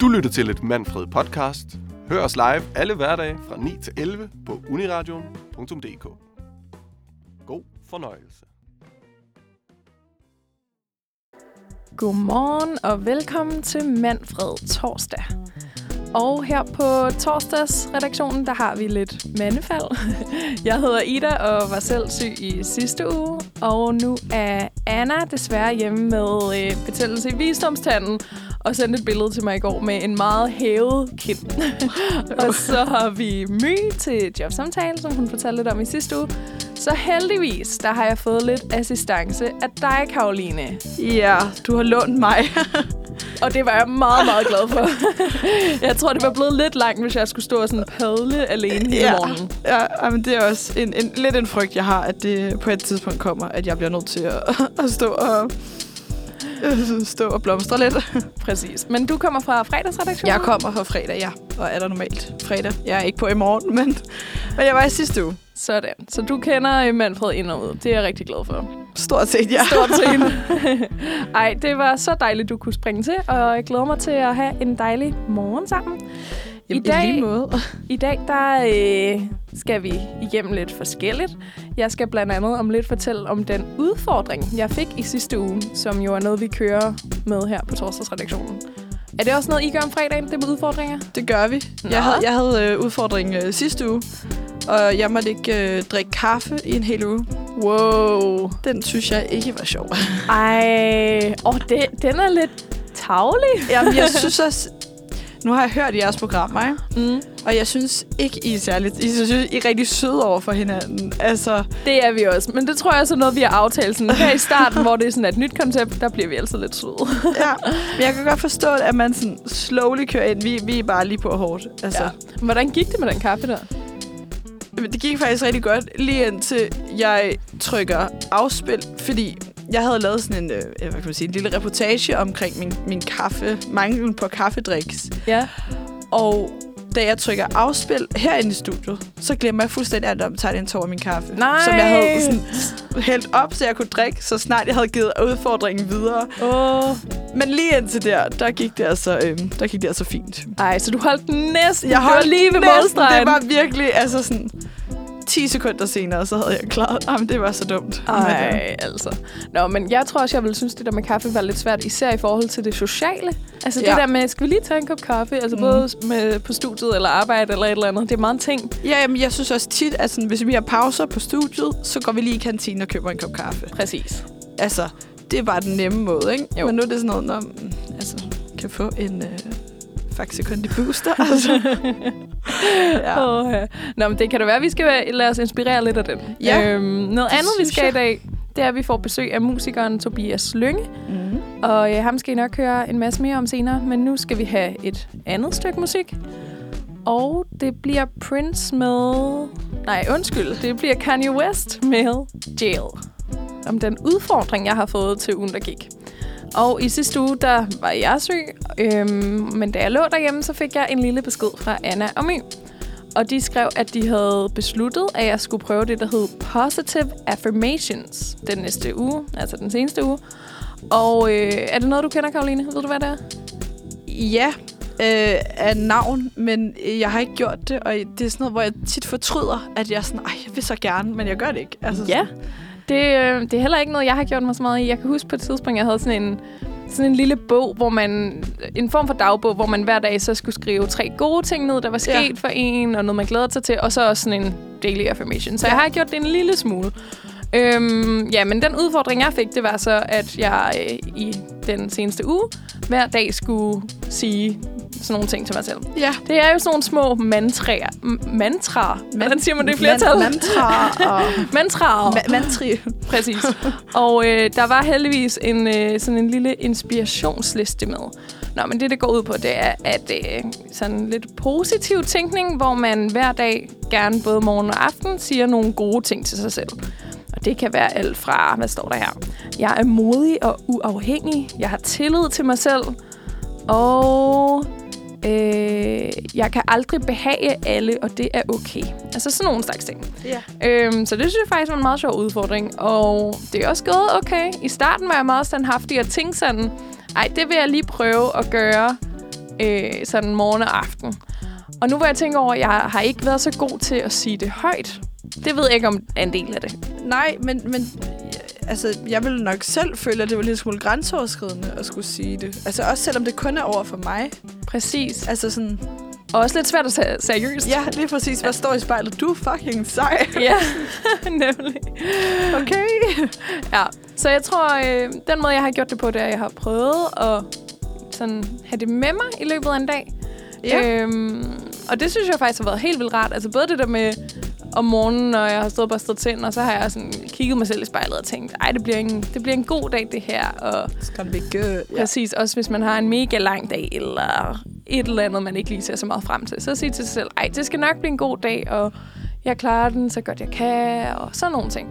Du lytter til et Manfred podcast. Hør os live alle hverdage fra 9 til 11 på uniradion.dk. God fornøjelse. Godmorgen og velkommen til Manfred Torsdag. Og her på torsdagsredaktionen, der har vi lidt mandefald. Jeg hedder Ida og var selv syg i sidste uge. Og nu er Anna desværre hjemme med øh, betændelse i visdomstanden og sendte et billede til mig i går med en meget hævet kind. og så har vi My til jobsamtale, som hun fortalte lidt om i sidste uge. Så heldigvis, der har jeg fået lidt assistance af dig, Karoline. Ja, du har lånt mig. Og det var jeg meget, meget glad for. jeg tror, det var blevet lidt langt, hvis jeg skulle stå og sådan padle alene hele ja, morgenen. ja, men det er også en, en, lidt en frygt, jeg har, at det på et tidspunkt kommer, at jeg bliver nødt til at, at stå og stå og blomstre lidt. Præcis. Men du kommer fra fredagsredaktionen? Jeg kommer fra fredag, ja. Og er der normalt fredag. Jeg er ikke på i morgen, men, men jeg var i sidste uge. Sådan. Så du kender øh, Manfred ind og ud. Det er jeg rigtig glad for. Stort set, ja. Stort set. Ej, det var så dejligt, du kunne springe til, og jeg glæder mig til at have en dejlig morgen sammen. Jamen, I dag, i lige måde. I dag der øh, skal vi igennem lidt forskelligt. Jeg skal blandt andet om lidt fortælle om den udfordring, jeg fik i sidste uge, som jo er noget, vi kører med her på torsdagsredaktionen. Er det også noget, I gør om fredagen, det med udfordringer? Det gør vi. Jeg havde, jeg havde øh, udfordring øh, sidste uge, og jeg måtte ikke øh, drikke kaffe i en hel uge. Wow. Den synes jeg ikke var sjov. Ej, oh, det, den er lidt tavlig. Jamen, jeg synes også... Nu har jeg hørt i jeres programmer, ikke? Mm. Og jeg synes ikke, I er særligt... I synes, I er rigtig søde over for hinanden. Altså... Det er vi også. Men det tror jeg også er noget, vi har aftalt. Sådan, her i starten, hvor det er sådan et nyt koncept, der bliver vi altså lidt søde. ja, men jeg kan godt forstå, at man sådan slowly kører ind. Vi, vi er bare lige på hårdt. Altså. Ja. Hvordan gik det med den kaffe der? Det gik faktisk rigtig godt, lige indtil jeg trykker afspil, fordi jeg havde lavet sådan en, øh, hvad kan man sige, en lille reportage omkring min, min kaffe, manglen på kaffedriks. Ja. Og da jeg trykker afspil herinde i studiet, så glemmer jeg fuldstændig alt om at tage en tår af min kaffe. Nej. Som jeg havde sådan hældt op, så jeg kunne drikke, så snart jeg havde givet udfordringen videre. Oh. Men lige indtil der, der gik det altså, øhm, der gik det altså fint. Ej, så du holdt næsten. Jeg holdt lige ved målstregen. Det var virkelig, altså sådan... 10 sekunder senere, så havde jeg klaret. Jamen, det var så dumt. Ej, altså. Nå, men jeg tror også, jeg ville synes, det der med kaffe var lidt svært, især i forhold til det sociale. Altså ja. det der med, skal vi lige tage en kop kaffe? Altså mm. både med, på studiet eller arbejde eller et eller andet. Det er meget en ting. Ja, jamen, jeg synes også tit, at sådan, hvis vi har pauser på studiet, så går vi lige i kantinen og køber en kop kaffe. Præcis. Altså, det er bare den nemme måde, ikke? Jo. Men nu er det sådan noget, når altså, kan få en... Øh Faxe Kondi Booster, altså. ja. Nå, men det kan da være, at vi skal lade os inspirere lidt af den. Ja. Øhm, noget andet, vi skal jeg. i dag, det er, at vi får besøg af musikeren Tobias Lynge. Mm. Og øh, ham skal I nok høre en masse mere om senere. Men nu skal vi have et andet stykke musik. Og det bliver Prince med... Nej, undskyld. Det bliver Kanye West med Jail. Om den udfordring, jeg har fået til ugen, der gik. Og i sidste uge, der var jeg syg, øhm, men da jeg lå derhjemme, så fik jeg en lille besked fra Anna og My. Og de skrev, at de havde besluttet, at jeg skulle prøve det, der hed Positive Affirmations den næste uge, altså den seneste uge. Og øh, er det noget, du kender, Karoline? Ved du, hvad det er? Ja, øh, af navn, men jeg har ikke gjort det, og det er sådan noget, hvor jeg tit fortryder, at jeg er sådan, ej, jeg vil så gerne, men jeg gør det ikke. Altså, ja, det, øh, det er heller ikke noget, jeg har gjort mig så meget i. Jeg kan huske på et tidspunkt, jeg havde sådan en, sådan en lille bog, hvor man, en form for dagbog, hvor man hver dag så skulle skrive tre gode ting ned, der var sket ja. for en, og noget, man glæder sig til, og så også sådan en daily affirmation. Så ja. jeg har gjort det en lille smule. Øhm, ja, men den udfordring, jeg fik, det var så, at jeg øh, i den seneste uge hver dag skulle sige sådan nogle ting til mig selv. Ja. Det er jo sådan nogle små mantraer. mantraer. Hvordan siger man det i flertal? Man mantraer. Og mantraer. Ma- mantri. Præcis. Og øh, der var heldigvis en, øh, sådan en lille inspirationsliste med. Nå, men det, det går ud på, det er at øh, sådan lidt positiv tænkning, hvor man hver dag, gerne både morgen og aften, siger nogle gode ting til sig selv. Og det kan være alt fra, hvad står der her? Jeg er modig og uafhængig. Jeg har tillid til mig selv. Og øh, jeg kan aldrig behage alle, og det er okay. Altså sådan nogle slags ting. Ja. Øhm, så det synes jeg faktisk var en meget sjov udfordring. Og det er også gået okay. I starten var jeg meget standhaftig og tænkte sådan, ej, det vil jeg lige prøve at gøre øh, sådan morgen og aften. Og nu hvor jeg tænker over, at jeg har ikke været så god til at sige det højt. Det ved jeg ikke, om er en del af det. Nej, men, men altså, jeg ville nok selv føle, at det var lidt smule grænseoverskridende at skulle sige det. Altså også selvom det kun er over for mig. Præcis. Altså sådan, Og også lidt svært at tage seriøst. ja, lige præcis. Hvad står i spejlet? Du er fucking sej. ja. nemlig. Okay. Ja, så jeg tror, øh, den måde, jeg har gjort det på, det er, at jeg har prøvet at sådan, have det med mig i løbet af en dag. Ja. Øhm, og det synes jeg faktisk har været helt vildt rart. Altså både det der med om morgenen, når jeg har stået og børstet tænder, så har jeg sådan kigget mig selv i spejlet og tænkt, ej, det bliver en, det bliver en god dag, det her. Og It's gonna be good. ja. præcis, også hvis man har en mega lang dag, eller et eller andet, man ikke lige ser så meget frem til, så sige til sig selv, ej, det skal nok blive en god dag, og jeg klarer den så godt jeg kan, og sådan nogle ting.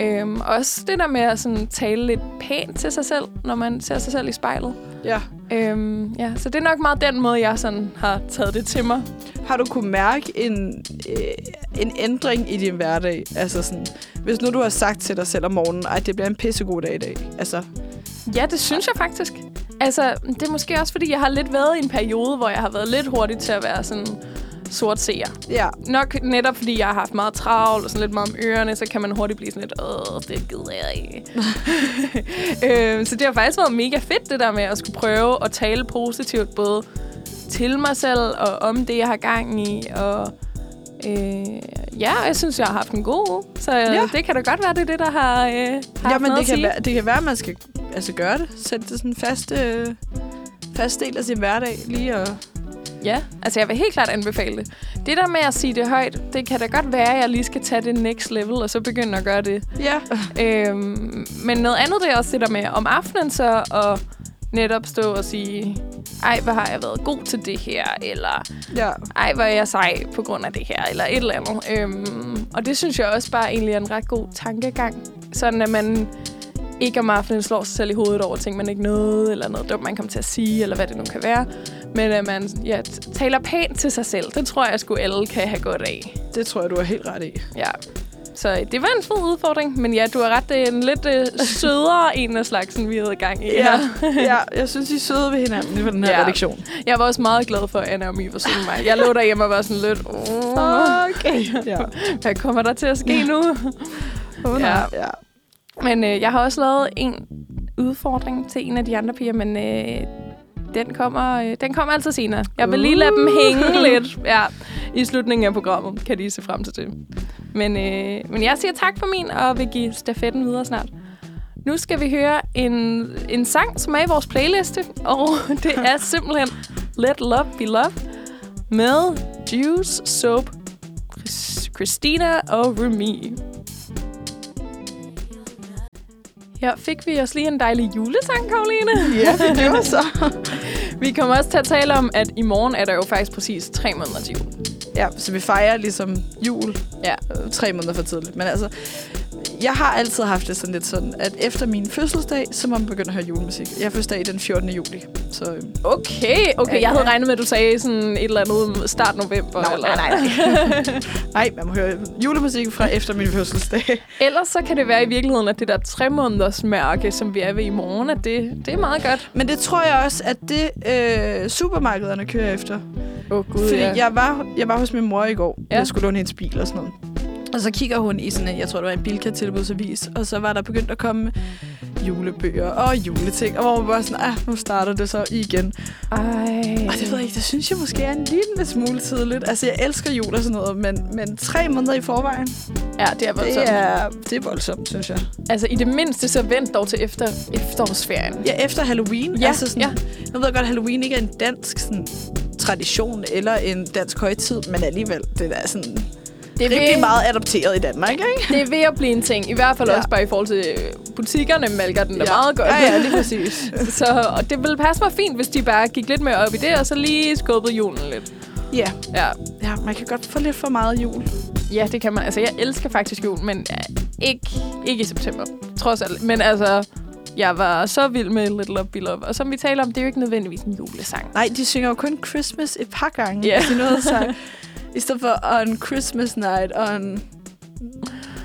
Øhm, også det der med at sådan tale lidt pænt til sig selv, når man ser sig selv i spejlet. Ja. Øhm, ja, så det er nok meget den måde, jeg sådan har taget det til mig. Har du kunne mærke en, øh, en ændring i din hverdag? Altså sådan, hvis nu du har sagt til dig selv om morgenen, at det bliver en pissegod dag i dag. Altså, Ja, det synes jeg faktisk. Altså, det er måske også, fordi jeg har lidt været i en periode, hvor jeg har været lidt hurtig til at være sådan sort seer. ja. Nok netop, fordi jeg har haft meget travlt og sådan lidt meget om ørerne, så kan man hurtigt blive sådan lidt, åh, det gider jeg ikke. øhm, så det har faktisk været mega fedt, det der med at skulle prøve at tale positivt, både til mig selv og om det, jeg har gang i. Og øh, ja, jeg synes, jeg har haft en god uge. Så Ja. det kan da godt være, det er det, der har, øh, har Jamen, det at kan, være, det kan være, at man skal altså, gøre det. Sætte det sådan fast, øh, fast del af sin hverdag. Lige og... Ja, altså jeg vil helt klart anbefale det. Det der med at sige det højt, det kan da godt være, at jeg lige skal tage det next level, og så begynde at gøre det. Ja. Øhm, men noget andet, det er også det der med om aftenen så at netop stå og sige, ej, hvor har jeg været god til det her, eller ja. ej, hvor er jeg sej på grund af det her, eller et eller andet. Øhm, og det synes jeg også bare egentlig er en ret god tankegang. Sådan at man ikke om aftenen slår sig selv i hovedet over ting, man ikke nåede, eller noget dumt, man kommer til at sige, eller hvad det nu kan være. Men at man ja, taler pænt til sig selv, det tror jeg sgu alle kan have godt af. Det tror jeg, du har helt ret i. Ja. Så øh, det var en fed udfordring, men ja, du har ret, det er en lidt øh, sødere en af slagsen, vi havde gang i. Ja, ja, jeg synes, I er søde ved hinanden i den her Ja. redaktion. Jeg var også meget glad for, at Anna og My var med mig. Jeg lå derhjemme og var sådan lidt, Åh, Okay. Ja. hvad kommer der til at ske nu? Oh, Ja. ja. Men øh, jeg har også lavet en udfordring til en af de andre piger, men øh, den, kommer, øh, den kommer altså senere. Jeg vil lige lade dem hænge lidt ja, i slutningen af programmet, kan de se frem til det. Men, øh, men jeg siger tak for min, og vil give stafetten videre snart. Nu skal vi høre en, en sang, som er i vores playliste, og det er simpelthen Let Love Be Love med Juice, Soap, Chris- Christina og Remy. Her fik vi os lige en dejlig julesang, Karoline. Ja, det gjorde så. Vi kommer også til at tale om, at i morgen er der jo faktisk præcis tre måneder til jul. Ja, så vi fejrer ligesom jul Ja. øh, tre måneder for tidligt. Men altså, jeg har altid haft det sådan lidt sådan, at efter min fødselsdag, så må man begynde at høre julemusik. Jeg fødselsdag den 14. juli. Så, øh, Okay, okay. Ja, Jeg havde ja. regnet med, at du sagde sådan et eller andet start november. Nå, eller? nej, nej, nej, man må høre julemusik fra efter min fødselsdag. Ellers så kan det være i virkeligheden, at det der tre måneders mærke, som vi er ved i morgen, at det, det er meget godt. Men det tror jeg også, at det øh, supermarkederne kører efter. Åh, oh, gud, Fordi ja. jeg, var, jeg var hos min mor i går, ja. jeg skulle låne hendes bil og sådan noget. Og så kigger hun i sådan jeg tror, det var en Bilka-tilbudsavis, og så var der begyndt at komme julebøger og juleting, og hvor man bare sådan, ah, nu starter det så igen. Ej. Og det ved jeg ikke, det synes jeg måske er en lille smule tidligt. Altså, jeg elsker jul og sådan noget, men, men tre måneder i forvejen, Ja, det er voldsomt. det er, det er voldsomt, synes jeg. Altså, i det mindste, så vent dog til efter efterårsferien. Ja, efter Halloween. Ja, altså sådan, ja. Jeg ved godt, at Halloween ikke er en dansk sådan, tradition eller en dansk højtid, men alligevel, det er sådan Det er, rimelig ved, meget adopteret i Danmark, ikke? det er ved at blive en ting. I hvert fald Ja. ja. også bare i forhold til øh, butikkerne, malker den da meget godt. Ja, ja, lige præcis. Så og det ville passe mig fint, hvis de bare gik lidt mere op i det, og så lige skubbede julen lidt. ja. Ja. ja, man kan godt få lidt for meget jul. ja, det kan man. Altså, jeg elsker faktisk jul, men ja, ikke, ikke i september. Trods alt. Men altså, jeg var så vild med Little Love Be Love. Og som vi taler om, det er jo ikke nødvendigvis en julesang. Nej, de synger jo kun Christmas et par gange. Ja. Yeah. Nåede sig. I stedet for on Christmas night, on...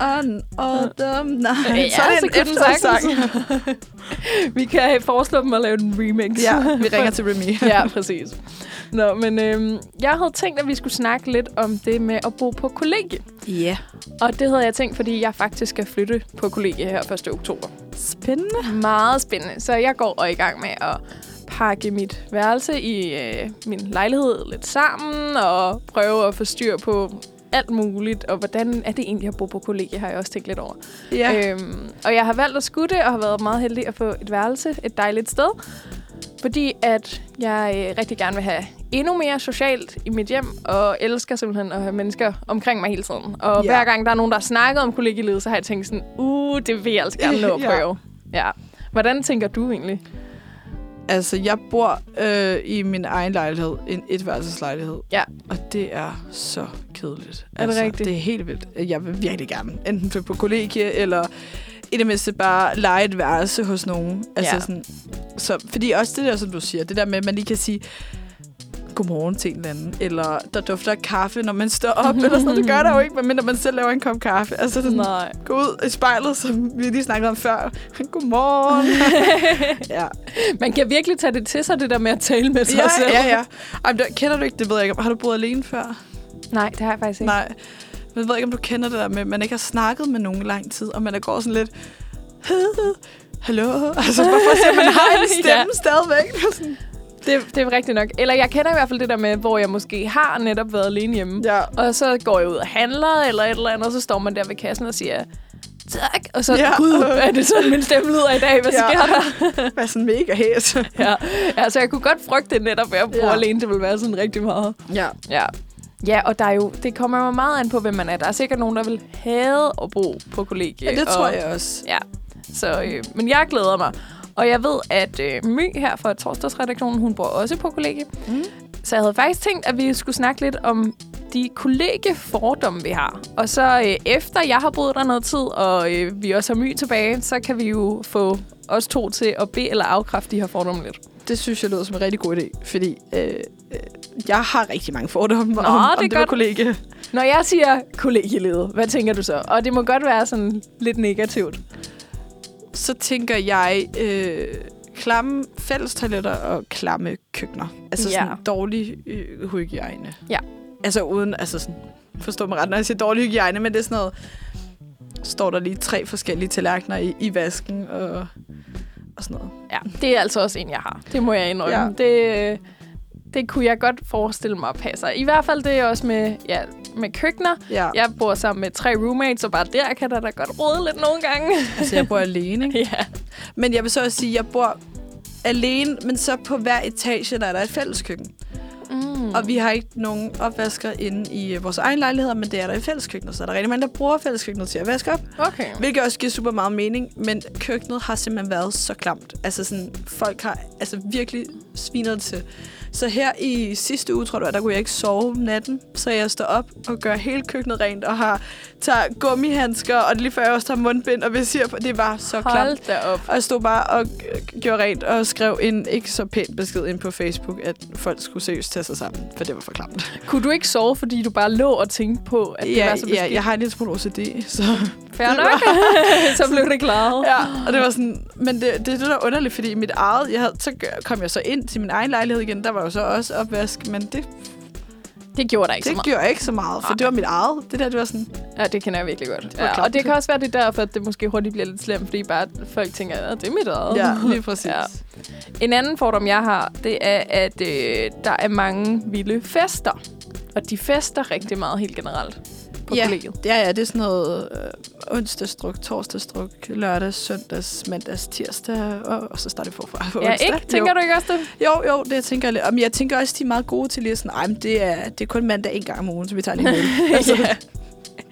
On autumn night. Ja, så er det en sagtens. vi kan foreslå dem at lave en remix. Ja, vi ringer til Remy. ja, præcis. Nå, men øhm, jeg havde tænkt, at vi skulle snakke lidt om det med at bo på kollegie. Ja. Og det havde jeg tænkt, fordi jeg faktisk skal flytte på kollegie her 1. oktober. Spændende. Meget spændende. Så jeg går og i gang med at pakke mit værelse i øh, min lejlighed lidt sammen, og prøve at få styr på alt muligt, og hvordan er det egentlig at bo på kollegie, har jeg også tænkt lidt over. Ja. Øhm, og jeg har valgt at skudde, og har været meget heldig at få et værelse et dejligt sted. Fordi at jeg øh, rigtig gerne vil have endnu mere socialt i mit hjem, og elsker simpelthen at have mennesker omkring mig hele tiden. Og Ja. hver gang der er nogen, der har snakket om kollegielivet, så har jeg tænkt sådan, uh, det vil jeg altså gerne nå at Ja. prøve. ja. Hvordan tænker du egentlig? Altså, jeg bor øh, i min egen lejlighed. En etværelseslejlighed. Ja. Og det er så kedeligt. Er det altså, rigtigt? Det er helt vildt. Jeg vil virkelig gerne enten flytte på kollegie, eller i det mindste bare lege et værelse hos nogen. Altså Ja. sådan, så, fordi også det der, som du siger, det der med, at man lige kan sige, godmorgen til en eller anden, eller der dufter af kaffe, når man står op, eller sådan. Det gør der jo ikke, medmindre man selv laver en kop kaffe. Altså sådan, Nej. gå ud i spejlet, som vi lige snakkede om før. Godmorgen. ja. Man kan virkelig tage det til sig, det der med at tale med sig ja, selv. ja, ja. Ej, men det, kender du ikke, det ved jeg ikke. Har du boet alene før? Nej, det har jeg faktisk ikke. Nej. Men jeg ved ikke, om du kender det der med, at man ikke har snakket med nogen i lang tid, og man er går sådan lidt... Hallo? Altså, bare for at se, at man har en stemme Ja. stadigvæk. Sådan, Det, det er rigtigt nok. Eller jeg kender i hvert fald det der med, hvor jeg måske har netop været alene hjemme. ja. Og så går jeg ud og handler eller et eller andet, og så står man der ved kassen og siger, tak. Og så, ja. Gud, er det sådan, min stemme lyder i dag? Hvad Ja. sker der? Hvad sådan mega hæs. ja. ja, så jeg kunne godt frygte netop, at jeg bor ja. Alene. Det ville være sådan rigtig meget. Ja. Ja. Ja, og der er jo, det kommer jo meget an på, hvem man er. Der er sikkert nogen, der vil have at bo på kollegie. ja, det og, tror jeg også. Ja, så, øh, men jeg glæder mig. Og jeg ved, at øh, My her fra torsdagsredaktionen, hun bor også på kollegie. Mm. Så jeg havde faktisk tænkt, at vi skulle snakke lidt om de kollegiefordomme, vi har. Og så øh, efter jeg har boet der noget tid, og øh, vi også har My tilbage, så kan vi jo få os to til at bede eller afkræfte de her fordomme lidt. Det synes jeg lyder som en rigtig god idé, fordi øh, øh, jeg har rigtig mange fordomme Nå, om, det er om det, det godt. kollegie. Når jeg siger kollegielivet, hvad tænker du så? Og det må godt være sådan lidt negativt. Så tænker jeg øh, klamme fællestoiletter og klamme køkkener. Altså Ja. sådan dårlig øh, hygiejne. Ja. Altså uden, altså sådan, forstå mig ret, når jeg siger dårlig hygiejne, men det er sådan noget, står der lige tre forskellige tallerkener i, i vasken og, og sådan noget. Ja, det er altså også en, jeg har. Det må jeg indrømme. Ja. Det, det kunne jeg godt forestille mig passer. I hvert fald det er også med, ja, med køkkener. Ja. Jeg bor sammen med tre roommates, og bare der kan der da godt rode lidt nogle gange. Altså, jeg bor alene, ikke? ja. Men jeg vil så også sige, at jeg bor alene, men så på hver etage, der er der et fælleskøkken. Mm. Og vi har ikke nogen opvasker inde i øh, vores egen lejligheder, men det er der i fælleskøkkenet. Så er der rigtig mange, der bruger fælleskøkkenet til at vaske op. Okay. Hvilket også giver super meget mening, men køkkenet har simpelthen været så klamt. Altså sådan, folk har altså virkelig svinet til. Så her i sidste uge, tror du, der kunne jeg ikke sove natten. Så jeg står op og gør hele køkkenet rent, og har tager gummihandsker, og det lige før jeg også tager mundbind, og hvis siger, det var så klamt. Hold da op. Og jeg stod bare og gjorde rent og skrev en ikke så pæn besked ind på Facebook, at folk skulle seriøst tage sig sammen, for det var for klamt. Kunne du ikke sove, fordi du bare lå og tænkte på, at det ja, var så ja, beskidt? jeg har en lille smule OCD, så... Fair det nok. så blev det klaret. Ja, og det var sådan... Men det, det det, er underligt, fordi i mit eget... Jeg havde, så kom jeg så ind til min egen lejlighed igen. Der var jo så også opvask, men det, Det gjorde der ikke så det meget. gjorde jeg ikke så meget, for Nej. det var mit eget. Det der, det var sådan... Ja, det kender jeg virkelig godt. var Ja, og det kan også være, det er derfor, at det måske hurtigt bliver lidt slemt, fordi bare folk tænker, at det er mit eget. Ja, lige præcis. Ja. En anden fordom, jeg har, det er, at øh, der er mange vilde fester. Og de fester rigtig meget helt generelt på Ja. kollegiet. Ja, ja, det er sådan noget øh, onsdagsdruk, torsdagsdruk, lørdag, søndags, mandags, tirsdag, og, og så starter vi forfra på Ja, onsdag. ikke? Tænker jo. du ikke også det? Jo, jo, det tænker jeg lidt. Men jeg tænker også, de er meget gode til lige at sådan, ej, men det er, det er kun mandag en gang om ugen, så vi tager lige en øl." altså, ja.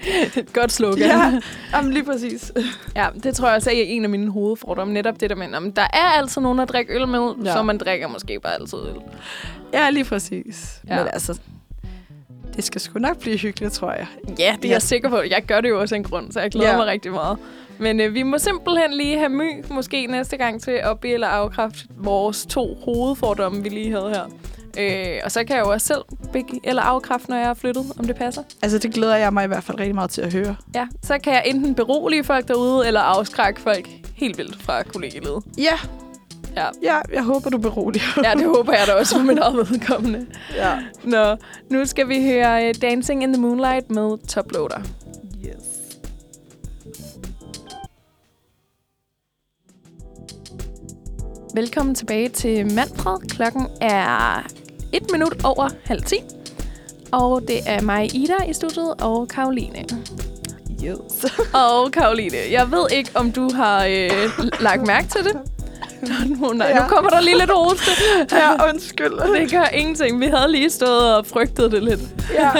Godt slogan. ja, jamen, lige præcis. ja, det tror jeg også er en af mine hovedfordomme. Netop det der med, at der er altid nogen, der drikker øl med, ja. Så man drikker måske bare altid øl. Ja, lige præcis. Ja. Men altså, det skal sgu nok blive hyggeligt, tror jeg. Ja, det er Ja. jeg sikker på. Jeg gør det jo også en grund, så jeg glæder Ja. mig rigtig meget. Men øh, vi må simpelthen lige have my, måske næste gang, til at bede eller afkræfte vores to hovedfordomme, vi lige havde her. Øh, og så kan jeg jo også selv beg- eller afkræfte, når jeg er flyttet, om det passer. Altså, det glæder jeg mig i hvert fald rigtig meget til at høre. Ja, så kan jeg enten berolige folk derude, eller afskrække folk helt vildt fra kollegielivet. Ja. Ja. Ja, jeg håber, du beroliger. Ja, det håber jeg da også for mit eget vedkommende. ja. Nå, nu skal vi høre uh, Dancing in the Moonlight med Toploader. Yes. Velkommen tilbage til Manfred. Klokken er et minut over halv ti. Og det er mig, Ida, i studiet, og Karoline. Yes. Og Karoline, jeg ved ikke, om du har øh, lagt mærke til det. Nå, nej, Ja. nu kommer der lige lidt hoste. ja, undskyld. Det gør ingenting. Vi havde lige stået og frygtet det lidt. Ja.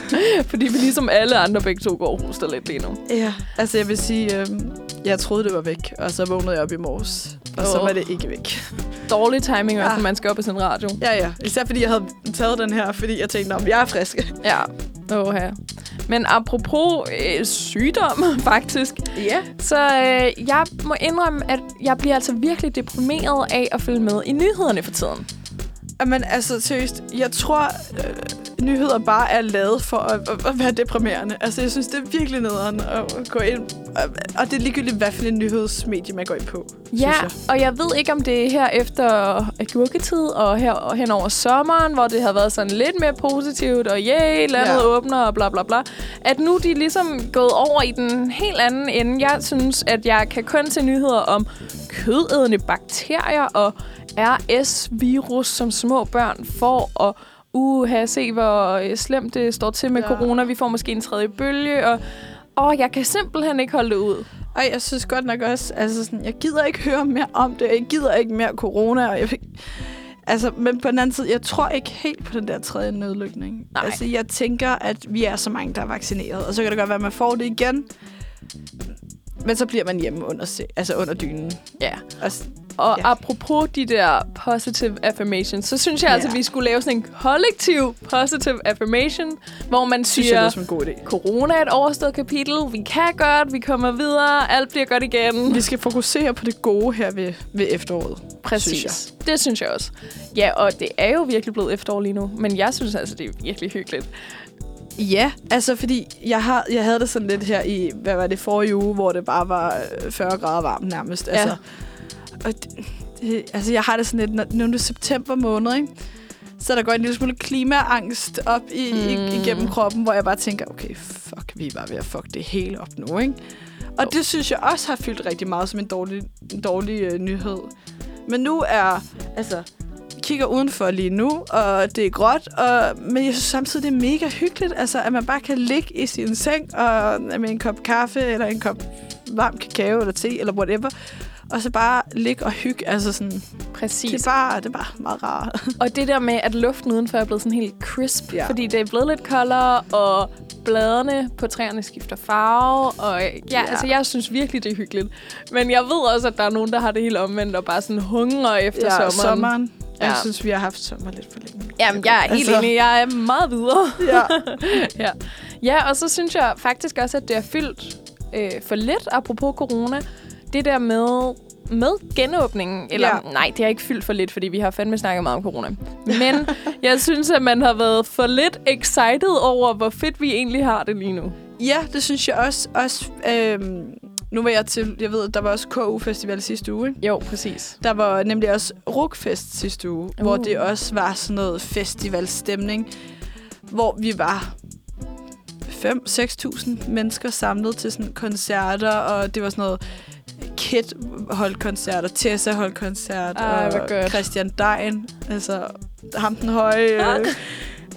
Fordi vi ligesom alle andre begge to går og hoster lidt lige nu. ja. Altså, jeg vil sige, øhm, jeg troede, det var væk, og så vågnede jeg op i morges. Og så Åh. var det ikke væk. Dårlig timing også, Ja. når man skal op i sin radio. Ja, ja. Især fordi jeg havde taget den her, fordi jeg tænkte, om jeg er frisk. Ja, åh her. Men apropos øh, sygdom, faktisk, Ja. så øh, jeg må indrømme, at jeg bliver altså virkelig deprimeret af at følge med i nyhederne for tiden. Men altså, seriøst, jeg tror, øh, nyheder bare er lavet for at, at, at være deprimerende. Altså, jeg synes, det er virkelig nederen at gå ind. Og, og det er ligegyldigt, hvad for en nyhedsmedie man går ind på, Ja, synes jeg. og jeg ved ikke, om det er her efter agurketid og her og hen over sommeren, hvor det har været sådan lidt mere positivt, og yeah, landet Ja. åbner og bla bla bla. At nu er de ligesom gået over i den helt anden ende. Jeg synes, at jeg kan kun se nyheder om kødædende bakterier og RS-virus, som små børn får, og uha, se hvor øh, slemt det står til med Ja. corona. Vi får måske en tredje bølge, og åh, jeg kan simpelthen ikke holde det ud. Og jeg synes godt nok også, altså sådan, jeg gider ikke høre mere om det. Jeg gider ikke mere corona, og jeg Altså, men på den anden side, jeg tror ikke helt på den der tredje nødlykning. Nej. Altså, jeg tænker, at vi er så mange, der er vaccineret, og så kan det godt være, at man får det igen. Men så bliver man hjemme under, se- altså under dynen. Ja. Og, Og Ja. apropos de der positive affirmations, så synes jeg Ja. altså, at vi skulle lave sådan en kollektiv positive affirmation, hvor man synes jeg, det siger, er en god idé. corona er et overstået kapitel, vi kan godt, vi kommer videre, alt bliver godt igen. Vi skal fokusere på det gode her ved, ved efteråret. Præcis. synes Det synes jeg også. Ja, og det er jo virkelig blevet efterår lige nu, men jeg synes altså, det er virkelig hyggeligt. Ja, altså fordi jeg, har, jeg havde det sådan lidt her i, hvad var det, forrige uge, hvor det bare var øh, 40 grader varmt nærmest. Ja. Altså, og det, det, altså jeg har det sådan lidt, når, nu er det september måned, ikke? Så der går en lille smule klimaangst op i, mm. Igennem kroppen, hvor jeg bare tænker, okay, fuck, vi er bare ved at fuck det hele op nu, ikke? Og det synes jeg også har fyldt rigtig meget som en dårlig, en dårlig øh, nyhed. Men nu er, altså, kigger udenfor lige nu, og det er gråt, og, men jeg synes samtidig, det er mega hyggeligt, altså, at man bare kan ligge i sin seng og, med en kop kaffe, eller en kop varm kakao, eller te, eller whatever, og så bare ligge og hygge. Altså sådan, det, Præcis. er bare, det er bare meget rart. Og det der med, at luften udenfor er blevet sådan helt crisp, Ja. fordi det er blevet lidt koldere, og bladene på træerne skifter farve, og ja, Ja. altså jeg synes virkelig, det er hyggeligt. Men jeg ved også, at der er nogen, der har det helt omvendt, og bare sådan hungrer efter ja, sommeren. sommeren. Ja. Jeg synes, vi har haft sommer lidt for længe. Jamen, jeg er helt Altså- enig. Jeg er meget videre. Ja. ja. ja, og så synes jeg faktisk også, at det er fyldt øh, for lidt, apropos corona. Det der med med genåbningen, eller Ja. nej, det er ikke fyldt for lidt, fordi vi har fandme snakket meget om corona. Men jeg synes, at man har været for lidt excited over, hvor fedt vi egentlig har det lige nu. ja, det synes jeg også. også øhm, nu var jeg til, jeg ved, der var også KU Festival sidste uge, ikke? Jo, præcis. Der var nemlig også Rookfest sidste uge, uh. hvor det også var sådan noget festivalstemning, hvor vi var 5-6.000 mennesker samlet til sådan koncerter, og det var sådan noget Kit holdt koncerter, Tessa holdt koncert, Ej, og godt. Christian Dein, altså ham den høje. Øh,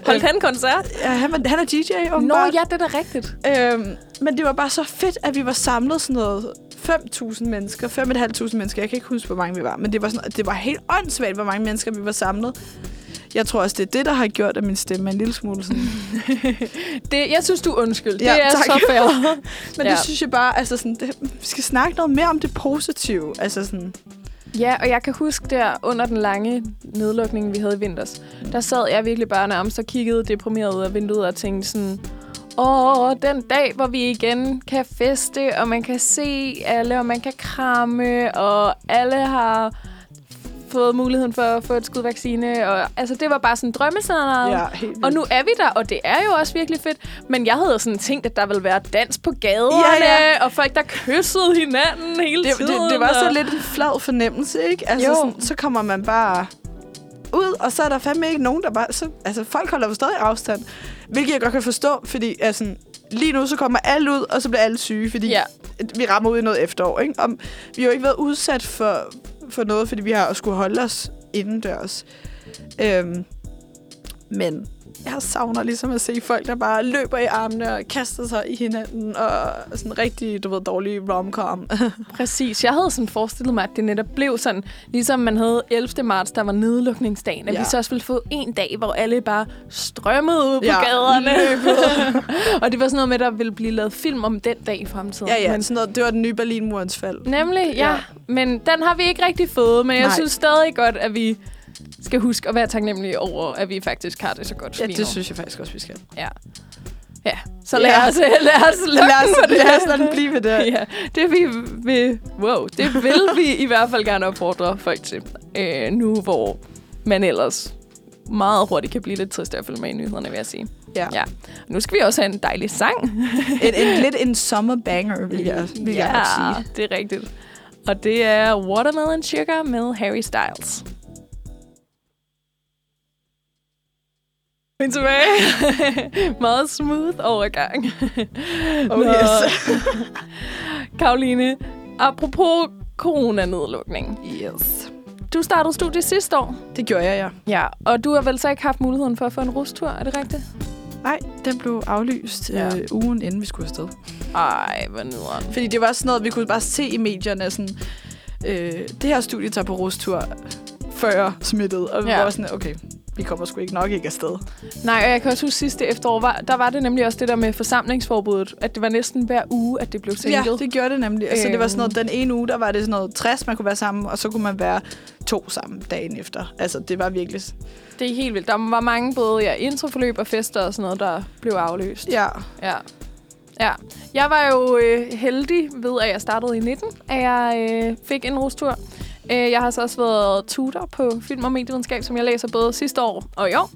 Holdt han koncert? ja, han, var, han er DJ, Nå, åbenbart. ja, det er da rigtigt. Øhm, men det var bare så fedt, at vi var samlet sådan noget 5.000 mennesker, 5.500 mennesker. Jeg kan ikke huske, hvor mange vi var, men det var, sådan, det var helt åndssvagt, hvor mange mennesker vi var samlet. Jeg tror også, det er det, der har gjort, at min stemme er en lille smule sådan. Det, jeg synes, du er undskyld. Ja, det er tak. så fair. Men Ja. det synes jeg bare, altså sådan, det, vi skal snakke noget mere om det positive. Altså sådan, Ja, og jeg kan huske der under den lange nedlukning, vi havde i vinters, der sad jeg virkelig bare nærmest og kiggede deprimeret ud af vinduet og tænkte sådan, åh, den dag, hvor vi igen kan feste, og man kan se alle, og man kan kramme, og alle har fået muligheden for at få et skud vaccine. Og, altså, det var bare sådan drømmescenariet. Ja. Og nu er vi der, og det er jo også virkelig fedt. Men jeg havde sådan tænkt, at der ville være dans på gaderne, Ja, ja. og folk, der kyssede hinanden hele det, tiden. det, det var så og- lidt en flad fornemmelse, ikke? Altså, Jo. sådan, så kommer man bare ud, og så er der fandme ikke nogen, der bare... Så, altså, folk holder jo stadig afstand. Hvilket jeg godt kan forstå, fordi altså, lige nu så kommer alle ud, og så bliver alle syge, fordi Ja. vi rammer ud i noget efterår. Ikke? Om, vi har jo ikke været udsat for, for noget, fordi vi har skulle holde os indendørs. Øhm, men jeg savner ligesom at se folk, der bare løber i armene og kaster sig i hinanden, og sådan rigtig, du ved, dårlig rom-com. Præcis. Jeg havde sådan forestillet mig, at det netop blev sådan, ligesom man havde 11. marts, der var nedlukningsdagen, at Ja. vi så også ville få en dag, hvor alle bare strømmede ud på Ja, gaderne. og det var sådan noget med, at der ville blive lavet film om den dag i fremtiden. ja, ja, Men, sådan noget, det var den nye Berlinmurens fald. nemlig, ja. Ja. Men den har vi ikke rigtig fået, men jeg Nej. synes stadig godt, at vi skal huske at være taknemmelige over, at vi faktisk har det så godt Ja, det nu. synes jeg faktisk også, vi skal. Ja. Ja, så lad Ja. os, lad os lukke Lad os, os lade den blive det. ja, det vi vil, wow, det vil vi i hvert fald gerne opfordre folk til. Øh, nu hvor man ellers meget hurtigt kan blive lidt trist at følge med i nyhederne, vil jeg sige. Ja. Ja. Nu skal vi også have en dejlig sang. En, en, lidt en summer banger, vil jeg, vil jeg nok sige. det er rigtigt. Og det er Watermelon Sugar med Harry Styles. Vi er tilbage. Meget smooth overgang. Oh, Nå. yes. Karoline, apropos coronanedlukning. yes. Du startede studiet sidste år. Det gjorde jeg, ja. Ja, og du har vel så ikke haft muligheden for at få en rustur, er det rigtigt? Nej, den blev aflyst Ja. øh, ugen inden vi skulle afsted. Ej, hvor nederen. Fordi det var sådan noget, vi kunne bare se i medierne, sådan, øh, det her studie tager på rustur før smittet. Og vi Ja. var sådan, okay, vi kommer sgu ikke nok ikke afsted. Nej, og jeg kan også huske sidste efterår, var, der var det nemlig også det der med forsamlingsforbuddet, at det var næsten hver uge, at det blev sænket. Ja, det gjorde det nemlig. Altså, det var sådan noget, Øhm. den ene uge, der var det sådan noget 60, man kunne være sammen, og så kunne man være to sammen dagen efter. Altså, det var virkelig... det er helt vildt. Der var mange både ja, introforløb og fester og sådan noget, der blev afløst. Ja, Ja. Ja. Jeg var jo øh, heldig ved, at jeg startede i 19, at jeg øh, fik en rustur. Øh, jeg har så også været tutor på film- og medievidenskab, som jeg læser både sidste år og i år.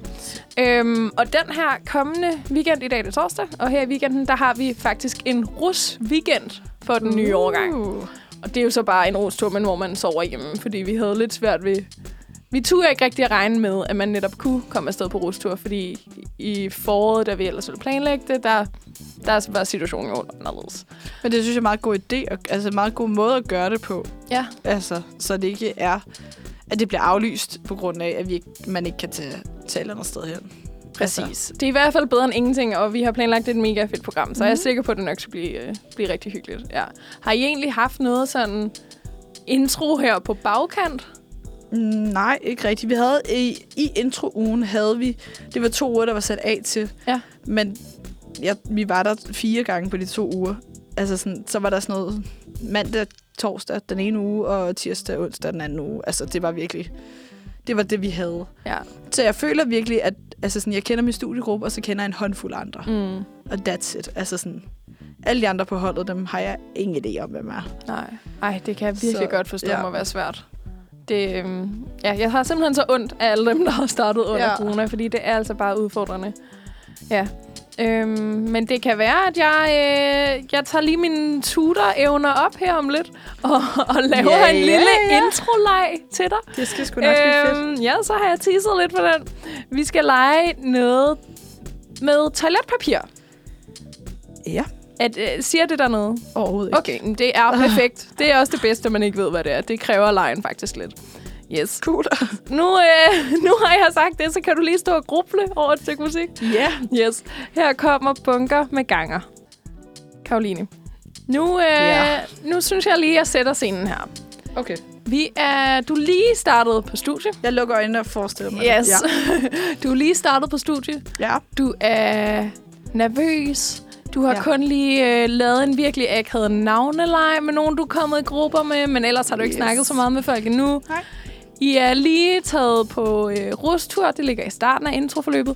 Øhm, og den her kommende weekend, i dag er det torsdag, og her i weekenden, der har vi faktisk en rus-weekend for den nye årgang. Uh. Og det er jo så bare en rustur, men hvor man sover hjemme, fordi vi havde lidt svært ved... Vi turde ikke rigtig at regne med, at man netop kunne komme afsted på rustur, fordi i foråret, da vi ellers ville planlægge det, der, der var situationen jo anderledes. Men det synes jeg er en meget god idé, og, altså en meget god måde at gøre det på. Ja. Altså, så det ikke er, at det bliver aflyst på grund af, at vi ikke, man ikke kan tage, tage et andet sted hen. Præcis. Altså. Det er i hvert fald bedre end ingenting, og vi har planlagt et mega fedt program, så mm. jeg er Mhm. sikker på, at det nok skal blive, øh, blive rigtig hyggeligt. Ja. Har I egentlig haft noget sådan intro her på bagkant? Mm, Nej, ikke rigtigt. Vi havde i, i intro-ugen havde vi, det var to uger, der var sat af til. Ja. Men ja, vi var der fire gange på de to uger. Altså sådan, så var der sådan noget mandag, torsdag den ene uge, og tirsdag, onsdag den anden uge. Altså det var virkelig, det var det, vi havde. Ja. Så jeg føler virkelig, at altså sådan, jeg kender min studiegruppe, og så kender jeg en håndfuld andre. Mm. Og that's it. Altså sådan, alle de andre på holdet, dem har jeg ingen idé om, hvem er. Nej. Ej, det kan jeg virkelig Så, godt forstå ja. må være svært. Det, øhm, ja, jeg har simpelthen så ondt af alle dem, der har startet under Ja. corona, fordi det er altså bare udfordrende. Ja. Øhm, men det kan være, at jeg, øh, jeg tager lige mine tutor-evner op her om lidt, og, og laver Ja, en lille ja. intro-leg til dig. Det skal sgu nok blive fedt. Øhm, ja, så har jeg teaset lidt for den. Vi skal lege noget med toiletpapir. Ja, At, øh, siger det der noget? overhovedet ikke. Okay, men det er perfekt. Det er også det bedste, man ikke ved, hvad det er. Det kræver lejen faktisk lidt. Yes. Cool. Nu, øh, nu har jeg sagt det, så kan du lige stå og gruble over et stykke musik. Ja. Yes. Her kommer bunker med ganger. Karoline. Nu, øh, Ja. nu synes jeg lige, at jeg sætter scenen her. Okay. Vi er, du er lige startet på studie. Jeg lukker øjnene og forestiller mig Yes. det. du er lige startet på studie. Ja. ja. Du er nervøs. Du har Ja. kun lige øh, lavet en virkelig akavet navneleje med nogen, du er kommet i grupper med, men ellers har du ikke Yes. snakket så meget med folk endnu. Nej. I er lige taget på øh, rustur. Det ligger i starten af introforløbet.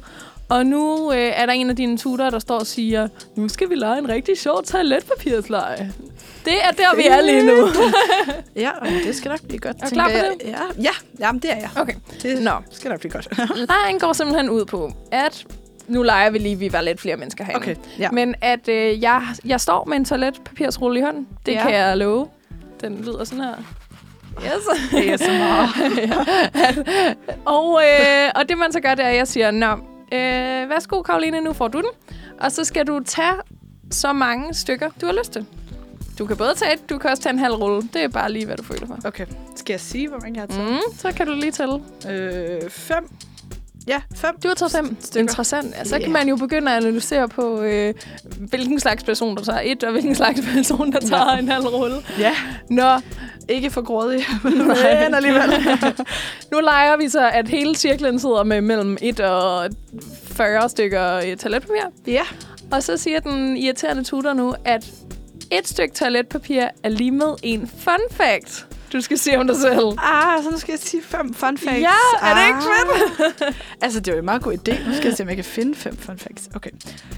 Og nu øh, er der en af dine tutorer, der står og siger, nu skal vi lege en rigtig sjov toiletpapirsleje. Det er der, vi er lige nu. Ja, og det skal nok blive godt. Er du klar på jeg. Ja, ja jamen, det er jeg. Okay. Det Nå. skal nok blive godt. Lejen går simpelthen ud på, at nu leger vi lige, vi var lidt flere mennesker herinde. Okay, ja. Men at øh, jeg, jeg står med en toiletpapirsrulle i hånden. Det Ja. ja. kan jeg love. Den lyder sådan her. Yes. Det er så meget. og, øh, og det man så gør, det er, at jeg siger, Nå, øh, værsgo Karoline, nu får du den. Og så skal du tage så mange stykker, du har lyst til. Du kan både tage et, du kan også tage en halv rulle. Det er bare lige, hvad du føler for. Okay. Skal jeg sige, hvor mange jeg har taget? Mm, så kan du lige tælle. Øh, fem. Ja, fem. Du har taget fem. stykker. Interessant. Altså, så Ja. kan man jo begynde at analysere på, øh, hvilken slags person, der tager et, og hvilken slags person, der tager Ja. en halv rulle. Ja. Nå, Ikke for grådig, men alligevel. nu leger vi så, at hele cirklen sidder med mellem 1 og 40 stykker øh, toiletpapir. ja. Og så siger den irriterende tutor nu, at et stykke toiletpapir er lige med en fun fact. Du skal se om dig selv. Ah, så nu skal jeg sige fem fun facts. Ja, er det ikke fedt? altså, det var en meget god idé. Nu skal jeg se, om jeg kan finde fem fun facts. Okay.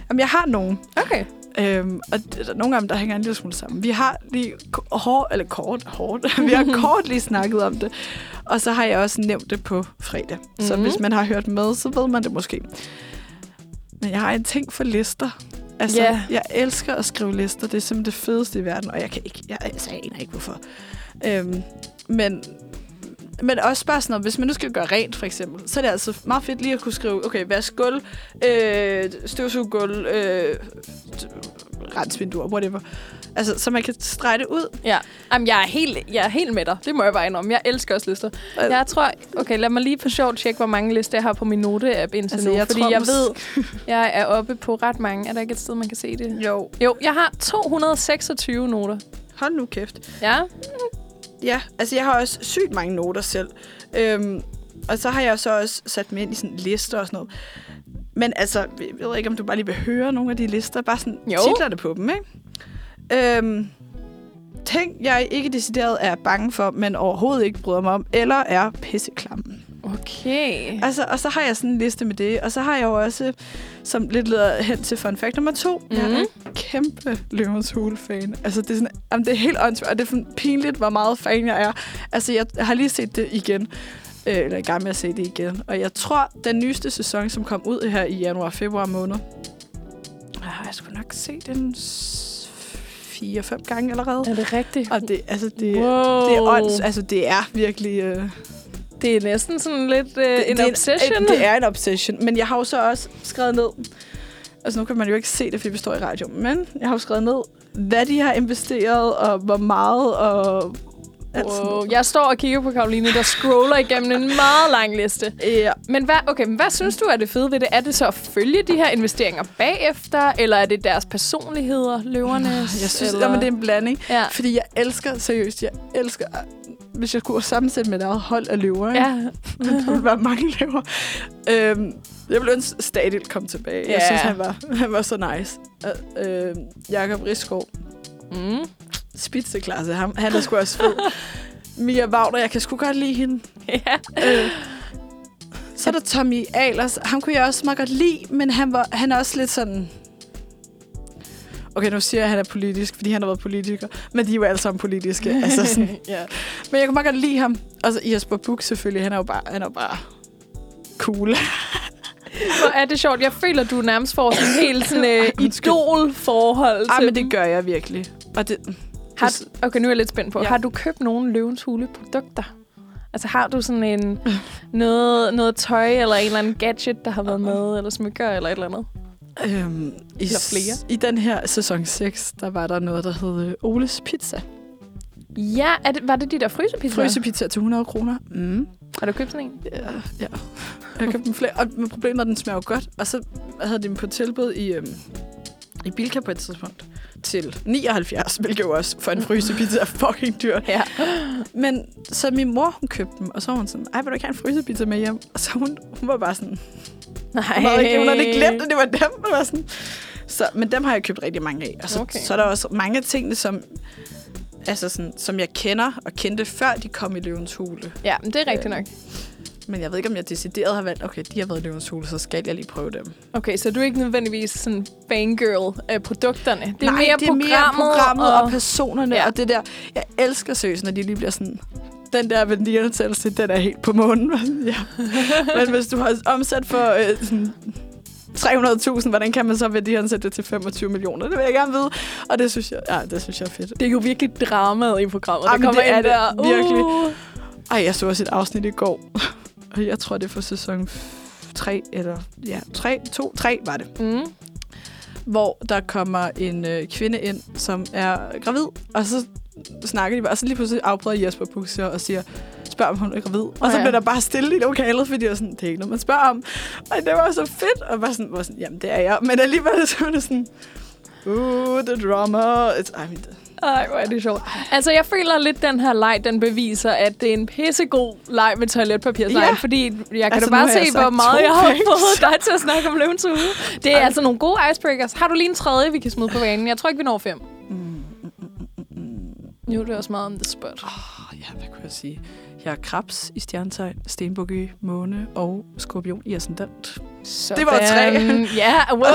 Jamen, jeg har nogen. Okay. Øhm, og der er nogle af dem, der hænger en lille smule sammen. Vi har lige hårdt, eller kort, hårdt. vi har kort lige snakket om det. Og så har jeg også nævnt det på fredag. Mm-hmm. Så Mhm. hvis man har hørt med, så ved man det måske. Men jeg har en ting for lister. Altså, Ja. jeg elsker at skrive lister. Det er simpelthen det fedeste i verden, og jeg kan ikke, jeg, altså, jeg aner ikke hvorfor. Øhm, men, men også bare sådan noget, hvis man nu skal gøre rent, for eksempel, så er det altså meget fedt lige at kunne skrive, okay, vask gulv, øh, støvsug gulv, øh, rensvinduer, whatever. Altså, så man kan strege det ud. Ja. Jamen, jeg er, helt, jeg er helt med dig. Det må jeg bare indrømme. Jeg elsker også lister. Jeg tror... Okay, lad mig lige for sjovt tjekke, hvor mange lister jeg har på min note-app indtil Altså, nu. jeg fordi tror jeg ved, jeg er oppe på ret mange. Er der ikke et sted, man kan se det? Jo. Jo, jeg har 226 noter. Hold nu kæft. Ja. Ja, altså jeg har også sygt mange noter selv. Øhm, og så har jeg så også sat mig ind i sådan lister og sådan noget. Men altså, jeg ved ikke, om du bare lige vil høre nogle af de lister. Bare sådan Jo. titlerne på dem, ikke? Øhm, ting, jeg ikke decideret er bange for, men overhovedet ikke bryder mig om, eller er pisseklamme. Okay. Altså, og så har jeg sådan en liste med det. Og så har jeg jo også, som lidt leder hen til fun fact nummer to, mm. jeg er Mhm. en kæmpe Løvens Hule-fan. Altså, det er, sådan, jamen, det er helt åndssvagt, og det er sådan pinligt, hvor meget fan jeg er. Altså, jeg, har lige set det igen. Øh, eller i gang med at se det igen. Og jeg tror, den nyeste sæson, som kom ud her i januar-februar måned, har jeg skulle nok set den fire-fem gange allerede. Er det rigtigt? Og det, altså, det, wow. det, er, ånds, altså, det er virkelig... Øh, det er næsten sådan lidt øh, en det obsession. En, det er en obsession. Men jeg har jo så også skrevet ned... Altså, nu kan man jo ikke se det, fordi vi står i radio. Men jeg har jo skrevet ned, hvad de har investeret, og hvor meget, og... Wow. Jeg står og kigger på Karoline, der scroller igennem en meget lang liste. Ja. Men hvad, okay, men hvad synes du er det fede ved det? Er det så at følge de her investeringer bagefter, eller er det deres personligheder, løvernes? Jeg synes, eller? eller... det er en blanding. Ja. Fordi jeg elsker, seriøst, jeg elsker... Hvis jeg skulle sammensætte med et eget hold af løver, ikke? Ja. der ville være mange løver. Øhm, jeg ville ønske, Stadil kom tilbage. Jeg Ja. synes, han var, han var så nice. Øh, Jakob Riskov, Mm. spidseklasse. Han, han er sgu også fed. Mia Wagner, jeg kan sgu godt lide hende. Ja. Øh, så er der Tommy Ahlers. Ham kunne jeg også meget godt lide, men han, var, han er også lidt sådan... Okay, nu siger jeg, at han er politisk, fordi han har været politiker. Men de er jo alle sammen politiske. altså sådan. ja. Men jeg kunne meget godt lide ham. Og så Jesper Buch selvfølgelig. Han er jo bare, han er jo bare cool. Hvor er det sjovt. Jeg føler, du nærmest får sådan en helt sådan, øh, idol-forhold Ej, til men det gør jeg virkelig. Og det, Har, okay, nu er jeg lidt spændt på. Ja. Har du købt nogle løvens hule produkter? Altså har du sådan en noget, noget tøj eller en eller anden gadget, der har været med, eller smykker eller et eller andet? Øhm, i, Eller flere. I den her sæson 6, der var der noget, der hed øh, Oles Pizza. Ja, er det, var det de der frysepizzaer? Frysepizza til 100 kroner. Mm. Har du købt sådan en? Ja, ja. Jeg købte dem flere, og men problemet er, at den smager godt. Og så havde de dem på tilbud i, øhm, i Bilka på et tidspunkt til 79, hvilket jo også for en frysepizza er fucking dyrt. Ja. Men så min mor, hun købte dem, og så var hun sådan, ej, vil du ikke have en frysepizza med hjem? Og så hun, hun var bare sådan, Nej. ikke, hun havde ikke glemt, at det var dem. Var sådan. Så, men dem har jeg købt rigtig mange af. Og så, Okay. så er der også mange af tingene, som, altså sådan, som jeg kender og kendte, før de kom i løvens hule. Ja, men det er rigtigt nok. Men jeg ved ikke, om jeg decideret har valgt, okay, de har været løvens hule, så skal jeg lige prøve dem. Okay, så du er ikke nødvendigvis sådan fangirl af produkterne. Det er Nej, mere det er mere programmet, programmet og, og personerne, ja. og det der. Jeg elsker seriøst, når de lige bliver sådan, den der vendiansættelse, den er helt på månen. ja. Men hvis du har omsat for øh, sådan 300.000, hvordan kan man så værdiansætte det til 25 millioner? Det vil jeg gerne vide. Og det synes jeg, ja, det synes jeg er fedt. det er jo virkelig dramaet i programmet. Jamen, der kommer det er ind det der, virkelig. Uh, Ej, jeg så også et afsnit i går. Og jeg tror, det er for sæson 3, eller ja, 3, 2, 3 var det. mm. hvor der kommer en øh, kvinde ind, som er gravid, og så snakker de bare, og så lige pludselig afbryder Jesper Buxer og siger, spørg om hun er gravid. Og så ja. bliver der bare stille i lokalet, fordi jeg er sådan, det er ikke noget, man spørger om. Og det var så fedt, og bare sådan, var sådan jamen det er jeg. Men alligevel så var det sådan, uh, the drama. It's, I mean, Ej, hvor er det sjovt. Altså, jeg føler lidt, den her leg, den beviser, at det er en pissegod leg med toiletpapirslejen, Ja. fordi jeg kan Altså, da bare se, hvor meget jeg har fået dig til at snakke om løvens hule. Det er altså nogle gode icebreakers. Har du lige en tredje, vi kan smide på banen? Jeg tror ikke, vi når fem. Det er også meget on the spot. oh, ja, hvad kunne jeg sige? Jeg er krebs i stjernetegn, stenbuk i måne og skorpion i ascendant. Sådan. Det var tre. Ja, wow.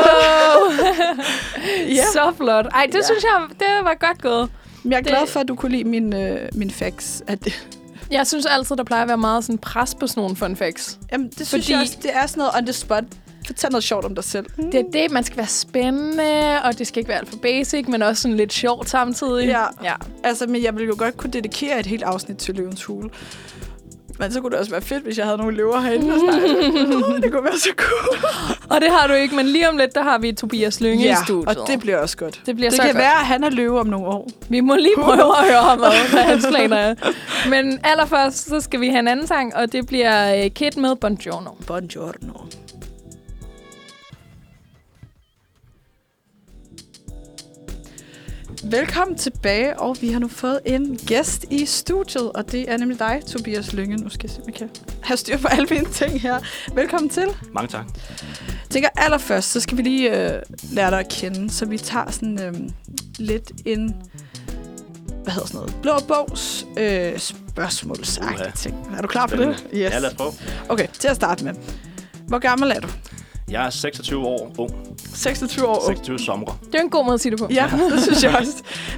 Ja. Så flot. Ej, det Ja. synes jeg, det var godt gået. Jeg er Det- glad for, at du kunne lide min, øh, min facts. At det, Jeg synes altid, der plejer at være meget sådan pres på sådan nogle fun facts. Jamen, det synes Fordi- jeg også, det er sådan noget on the spot. Fortæl noget sjovt om dig selv. Det er det, man skal være spændende, og det skal ikke være alt for basic, men også sådan lidt sjovt samtidig. Ja. ja. Altså, men jeg ville jo godt kunne dedikere et helt afsnit til løvens hule. Men så kunne det også være fedt, hvis jeg havde nogle løver herinde. snakke. det kunne være så cool. Og det har du ikke, men lige om lidt, der har vi Tobias Lynge i studiet. og det bliver også godt. det bliver Det så kan godt. være, at han er løve om nogle år. Vi må lige prøve at høre ham, hvad hans planer er. Men allerførst, så skal vi have en anden sang, og det bliver uh, Kid med Buongiorno. Buongiorno. Velkommen tilbage, og vi har nu fået en gæst i studiet, og det er nemlig dig, Tobias Lynge. Nu skal jeg se, om jeg kan have styr på alle mine ting her. Velkommen til. Mange tak. Jeg tænker allerførst, så skal vi lige øh, lære dig at kende, så vi tager sådan øh, lidt en, hvad hedder sådan noget, blå bogs øh, spørgsmålsagtige Uha. ting. Er du klar på det? Spændende. Ja, lad os prøve. Okay, til at starte med. Hvor gammel er du? Jeg er 26 år ung. 26 år. 26 somre. Det er en god måde at sige det på. Ja, det synes jeg også.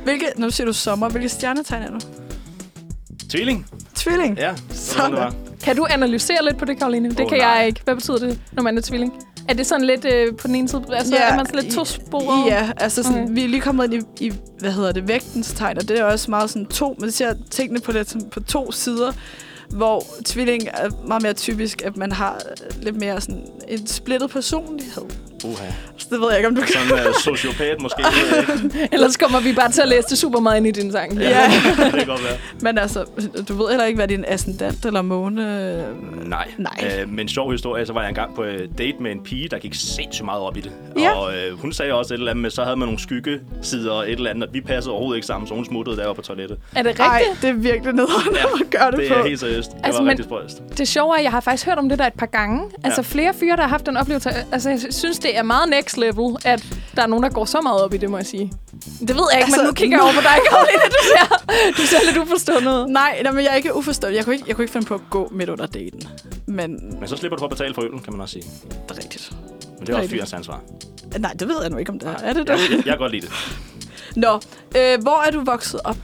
Hvilke, når du siger du sommer, hvilke stjernetegn er du? Tvilling. Tvilling. Ja, sådan, det var. Kan du analysere lidt på det, Karoline? Det Åh, kan nej. jeg ikke. Hvad betyder det, når man er tvilling? Er det sådan lidt øh, på den ene side? Altså, Ja, er man sådan lidt i- tosporet? Ja, altså sådan, Okay. vi er lige kommet ind i, i, hvad hedder det, vægtens tegn, og det er også meget sådan to, man ser tingene på, det, sådan, på to sider, hvor tvilling er meget mere typisk, at man har lidt mere sådan en splittet personlighed. Uha. Så det ved jeg ikke, om du kan. Sådan en uh, sociopat måske. det. Ellers kommer vi bare til at læse det super meget ind i din sang. Ja. det kan godt være. Men altså, du ved heller ikke, hvad din ascendant eller måne... Nej. Nej. Øh, men sjov historie, så var jeg engang på et date med en pige, der gik sindssygt meget op i det. Ja. Og øh, hun sagde også et eller andet med, så havde man nogle skyggesider og et eller andet, og vi passede overhovedet ikke sammen, så hun smuttede deroppe på toilettet. Er det Nej, rigtigt? det er virkelig nederen, Ja, gør det, Det på. er helt seriøst. Det Altså, var men- rigtig spøjst. Det sjove er, at jeg har faktisk hørt om det der et par gange. Altså flere fyre, der har haft den oplevelse. Altså jeg synes, det er meget next level, at der er nogen, der går så meget op i det, må jeg sige. Det ved jeg ikke, altså, men nu kigger jeg over på dig, Karoline. Du ser, du ser lidt uforstående ud. Nej, nej, men jeg er ikke uforstående. Jeg kunne ikke, jeg kunne ikke finde på at gå midt under daten. Men Men så slipper du for at betale for øllen, kan man også sige. det er rigtigt. Men det er også fyrens ansvar. Nej, det ved jeg nu ikke, om det er. Er det det? Jeg, jeg, kan godt lide det. Nå, øh, hvor er du vokset op?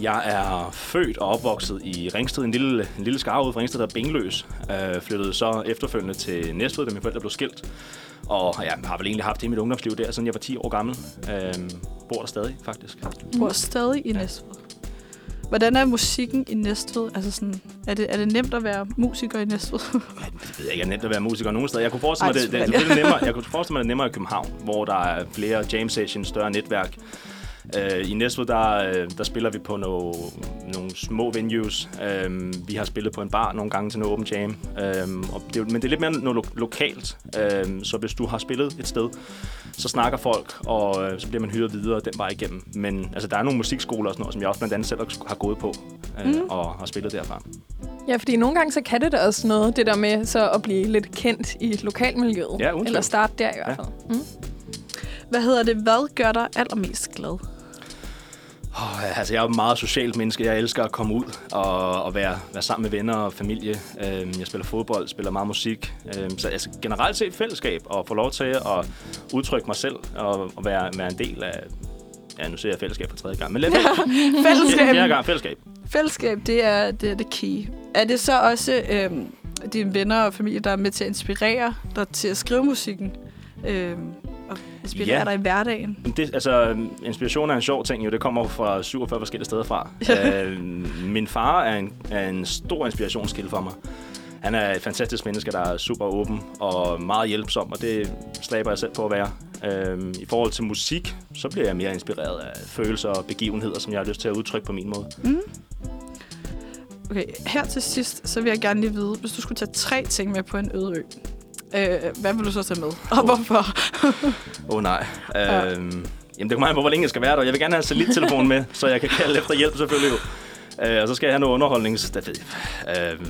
Jeg er født og opvokset i Ringsted, en lille, en lille skar ude fra Ringsted, der er Bengløs. Øh, flyttede så efterfølgende til Næstved, da mine forældre blev skilt. Og jeg har vel egentlig haft det i mit ungdomsliv der, siden jeg var 10 år gammel. Øh, bor der stadig, faktisk. Du bor stadig i Næstved. Hvordan er musikken i Næstved? Altså sådan, er, det, er det nemt at være musiker i Næstved? Jeg ved ikke, er nemt at være musiker nogen steder. Jeg kunne forestille Ej, mig, det, det er selvfølgelig. selvfølgelig nemmere, jeg kunne forestille mig, det er nemmere i København, hvor der er flere jam sessions, større netværk. Øh, I Næstved, der, øh, der spiller vi på no, nogle små venues. Øh, vi har spillet på en bar nogle gange til noget open jam. Øh, og det, men det er lidt mere noget lo- lokalt. Øh, så hvis du har spillet et sted, så snakker folk, og øh, så bliver man hyret videre den vej igennem. Men altså, der er nogle musikskoler og sådan noget, som jeg også blandt andet selv har gået på øh, mm. og har spillet derfra. Ja, fordi nogle gange så kan det da også noget, det der med så at blive lidt kendt i lokalmiljøet. Ja. Eller starte der i hvert Ja. fald. Mm. Hvad hedder det? Hvad gør dig allermest glad? Oh, altså, jeg er meget socialt menneske. Jeg elsker at komme ud og, og være, være sammen med venner og familie. Øhm, jeg spiller fodbold, spiller meget musik. Øhm, så altså, generelt set fællesskab og få lov til at udtrykke mig selv og, og være, være en del af... Ja, nu ser jeg fællesskab for tredje gang, men lad fællesskab. Fjerde gang, fællesskab. Fællesskab, det er det, er det key. Er det så også øhm, dine venner og familie, der er med til at inspirere dig til at skrive musikken? Øhm, og inspirere Ja. dig i hverdagen? Det, altså, inspiration er en sjov ting, jo. Det kommer fra 47 forskellige steder fra. øh, min far er en, er en stor inspirationskilde for mig. Han er et fantastisk menneske, der er super åben og meget hjælpsom, og det stræber jeg selv på at være. Øhm, I forhold til musik, så bliver jeg mere inspireret af følelser og begivenheder, som jeg har lyst til at udtrykke på min måde. Mm. Okay, her til sidst, så vil jeg gerne lige vide, hvis du skulle tage tre ting med på en øde ø, øh, hvad vil du så tage med? Og Åh. hvorfor? Åh oh, nej. Øhm, jamen, det kommer an på, hvor længe jeg skal være der. Jeg vil gerne have en satellittelefon med, så jeg kan kalde efter hjælp selvfølgelig. Øh, og så skal jeg have noget underholdnings... Det ved jeg. Øh,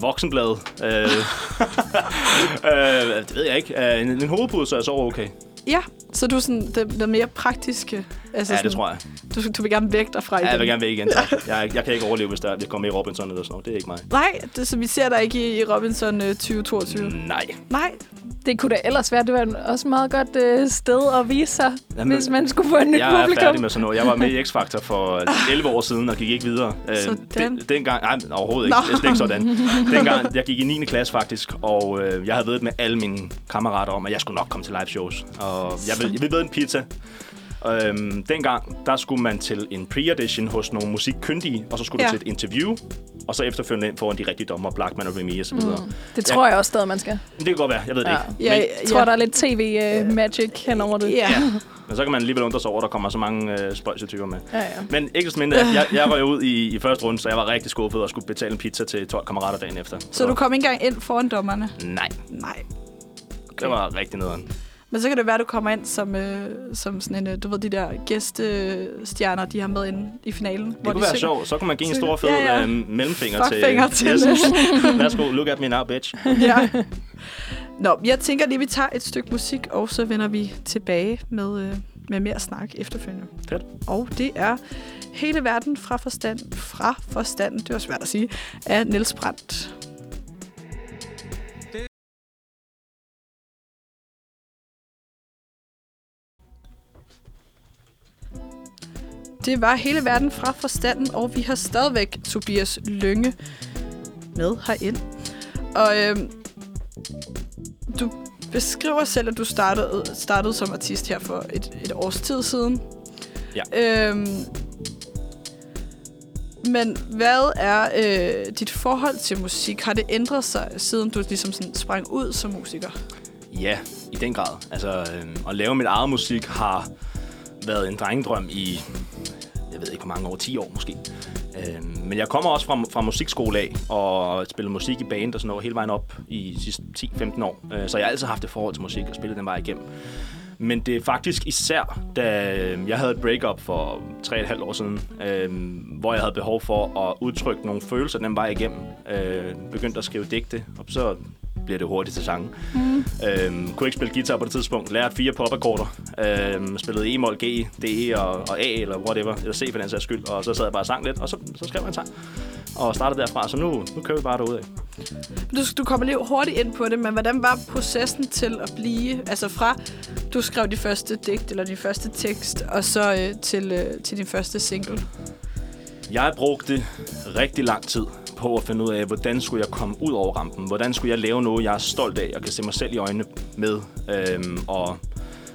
voksenblad. Øh, øh, det ved jeg ikke. Øh, en, en hovedpude, så er så okay. Ja, så du er sådan den, den mere praktiske. Altså Ja, sådan, det tror jeg. Du, du vil gerne væk derfra Ja, jeg igen. vil gerne væk igen. Tak. Jeg, jeg kan ikke overleve, hvis der vi kommer i Robinson eller sådan noget. Det er ikke mig. Nej, det, så vi ser dig ikke i, i Robinson øh, 2022. Nej. Nej, Det kunne da ellers være, det var også et meget godt øh, sted at vise sig, Jamen, hvis man skulle få et nyt Jeg er publikum. færdig med sådan noget. Jeg var med i X-Factor for 11 år siden og gik ikke videre. Øh, Sådan. den, dengang, nej, overhovedet ikke. Nå. Det er ikke sådan. Dengang, jeg gik i 9. klasse faktisk, og øh, jeg havde ved med alle mine kammerater om, at jeg skulle nok komme til live shows. Og jeg jeg vil ved en pizza. Øhm, dengang, der skulle man til en pre-audition hos nogle musikkyndige, og så skulle Ja. du til et interview, og så efterfølgende ind foran de rigtige dommer, Blackman og Remy og så videre. Mm. Det tror jeg også stadig, man skal. Det kan godt være, jeg ved det Ja. ikke. Ja, Men, Jeg tror, der er lidt tv-magic henover det. ja. men så kan man alligevel undre sig over, at der kommer så mange øh, spøjseltyper med. ja, ja. Men ikke desto mindre, jeg, jeg røg ud i, i første runde, så jeg var rigtig skuffet og skulle betale en pizza til 12 kammerater dagen efter. Så du kom ikke engang ind foran dommerne? Nej, Nej. det var rigtig nederen. Men så kan det være, at du kommer ind som, øh, som sådan en, øh, du ved, de der gæstestjerner, de har med inde i finalen. Det kunne være sjovt. Så kunne man give en stor fed Ja, ja. ja. mellemfinger til... Fuckfinger til Yes. Værsgo, look at me now, bitch. ja. Nå, jeg tænker lige, at vi tager et stykke musik, og så vender vi tilbage med, øh, med mere snak efterfølgende. Fedt. Og det er Hele verden fra forstand, fra forstanden, det var svært at sige, af Niels Brandt. Det var hele verden fra forstanden, og vi har stadigvæk Tobias Lønge med herind. Og øhm, du beskriver selv, at du startede, startede som artist her for et, et års tid siden. Ja. Øhm, men hvad er øh, dit forhold til musik? Har det ændret sig, siden du ligesom sådan sprang ud som musiker? Ja, i den grad. Altså, øh, at lave mit eget musik har været en drengedrøm i, jeg ved ikke hvor mange år, 10 år måske. Øh, men jeg kommer også fra, fra musikskole af, og spillede musik i band og sådan noget hele vejen op i de sidste 10-15 år. Øh, så jeg har altid haft et forhold til musik og spillet den vej igennem. Men det er faktisk især, da øhm, jeg havde et breakup for 3,5 år siden, øh, hvor jeg havde behov for at udtrykke nogle følelser den vej igennem. Øh, begyndte at skrive digte, og så bliver det hurtigt til sange. Mm. Øhm, kunne ikke spille guitar på det tidspunkt. Lærte fire popakkorder. Øhm, spillede E-mol, G, D, og, og A, eller whatever. Eller C for den sags skyld. Og så sad jeg bare og sang lidt, og så, så skrev jeg en sang. Og startede derfra, så nu, nu kører vi bare derudad. Du, du kommer lige hurtigt ind på det, men hvordan var processen til at blive, altså fra du skrev de første digt eller din første tekst, og så øh, til, øh, til din første single? Jeg brugte rigtig lang tid på at finde ud af, hvordan skulle jeg komme ud over rampen? Hvordan skulle jeg lave noget, jeg er stolt af og kan se mig selv i øjnene med? Øhm, og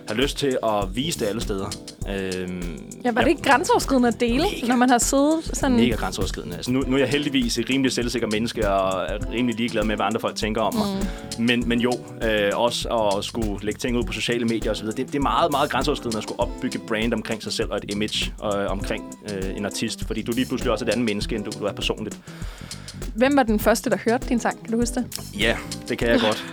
have lyst til at vise det alle steder. Øhm, Ja, var det ikke grænseoverskridende at dele, Mega. når man har siddet sådan... Mega grænseoverskridende. Altså, nu, nu er jeg heldigvis et rimelig selvsikker menneske, og er rimelig ligeglad med, hvad andre folk tænker om mig. Mm. Men, men jo, øh, også at skulle lægge ting ud på sociale medier osv., det, det er meget, meget grænseoverskridende at skulle opbygge brand omkring sig selv og et image øh, omkring øh, en artist. Fordi du er lige pludselig også et andet menneske, end du, du er personligt. Hvem var den første, der hørte din sang? Kan du huske det? Ja, det kan jeg godt.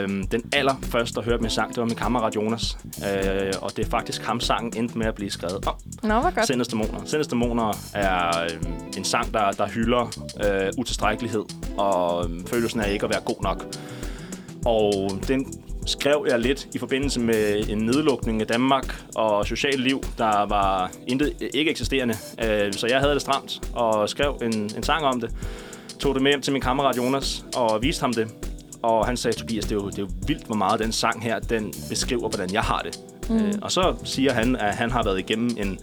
øhm, den allerførste, der hørte min sang, det var min kammerat Jonas. Øh, og det er faktisk ham, sangen endte med at blive skrevet om. Nå, hvor godt. Sendeste Dæmoner. Sendeste Dæmoner er øh, en sang, der, der hylder øh, utilstrækkelighed og øh, følelsen af ikke at være god nok. Og den skrev jeg lidt i forbindelse med en nedlukning af Danmark og socialt liv, der var intet, ikke eksisterende. Øh, så jeg havde det stramt og skrev en, en sang om det. Tog det med hjem til min kammerat Jonas og viste ham det. Og han sagde, Tobias, det er jo, det er jo vildt, hvor meget den sang her, den beskriver, hvordan jeg har det. Mm. Øh, og så siger han, at han har været igennem en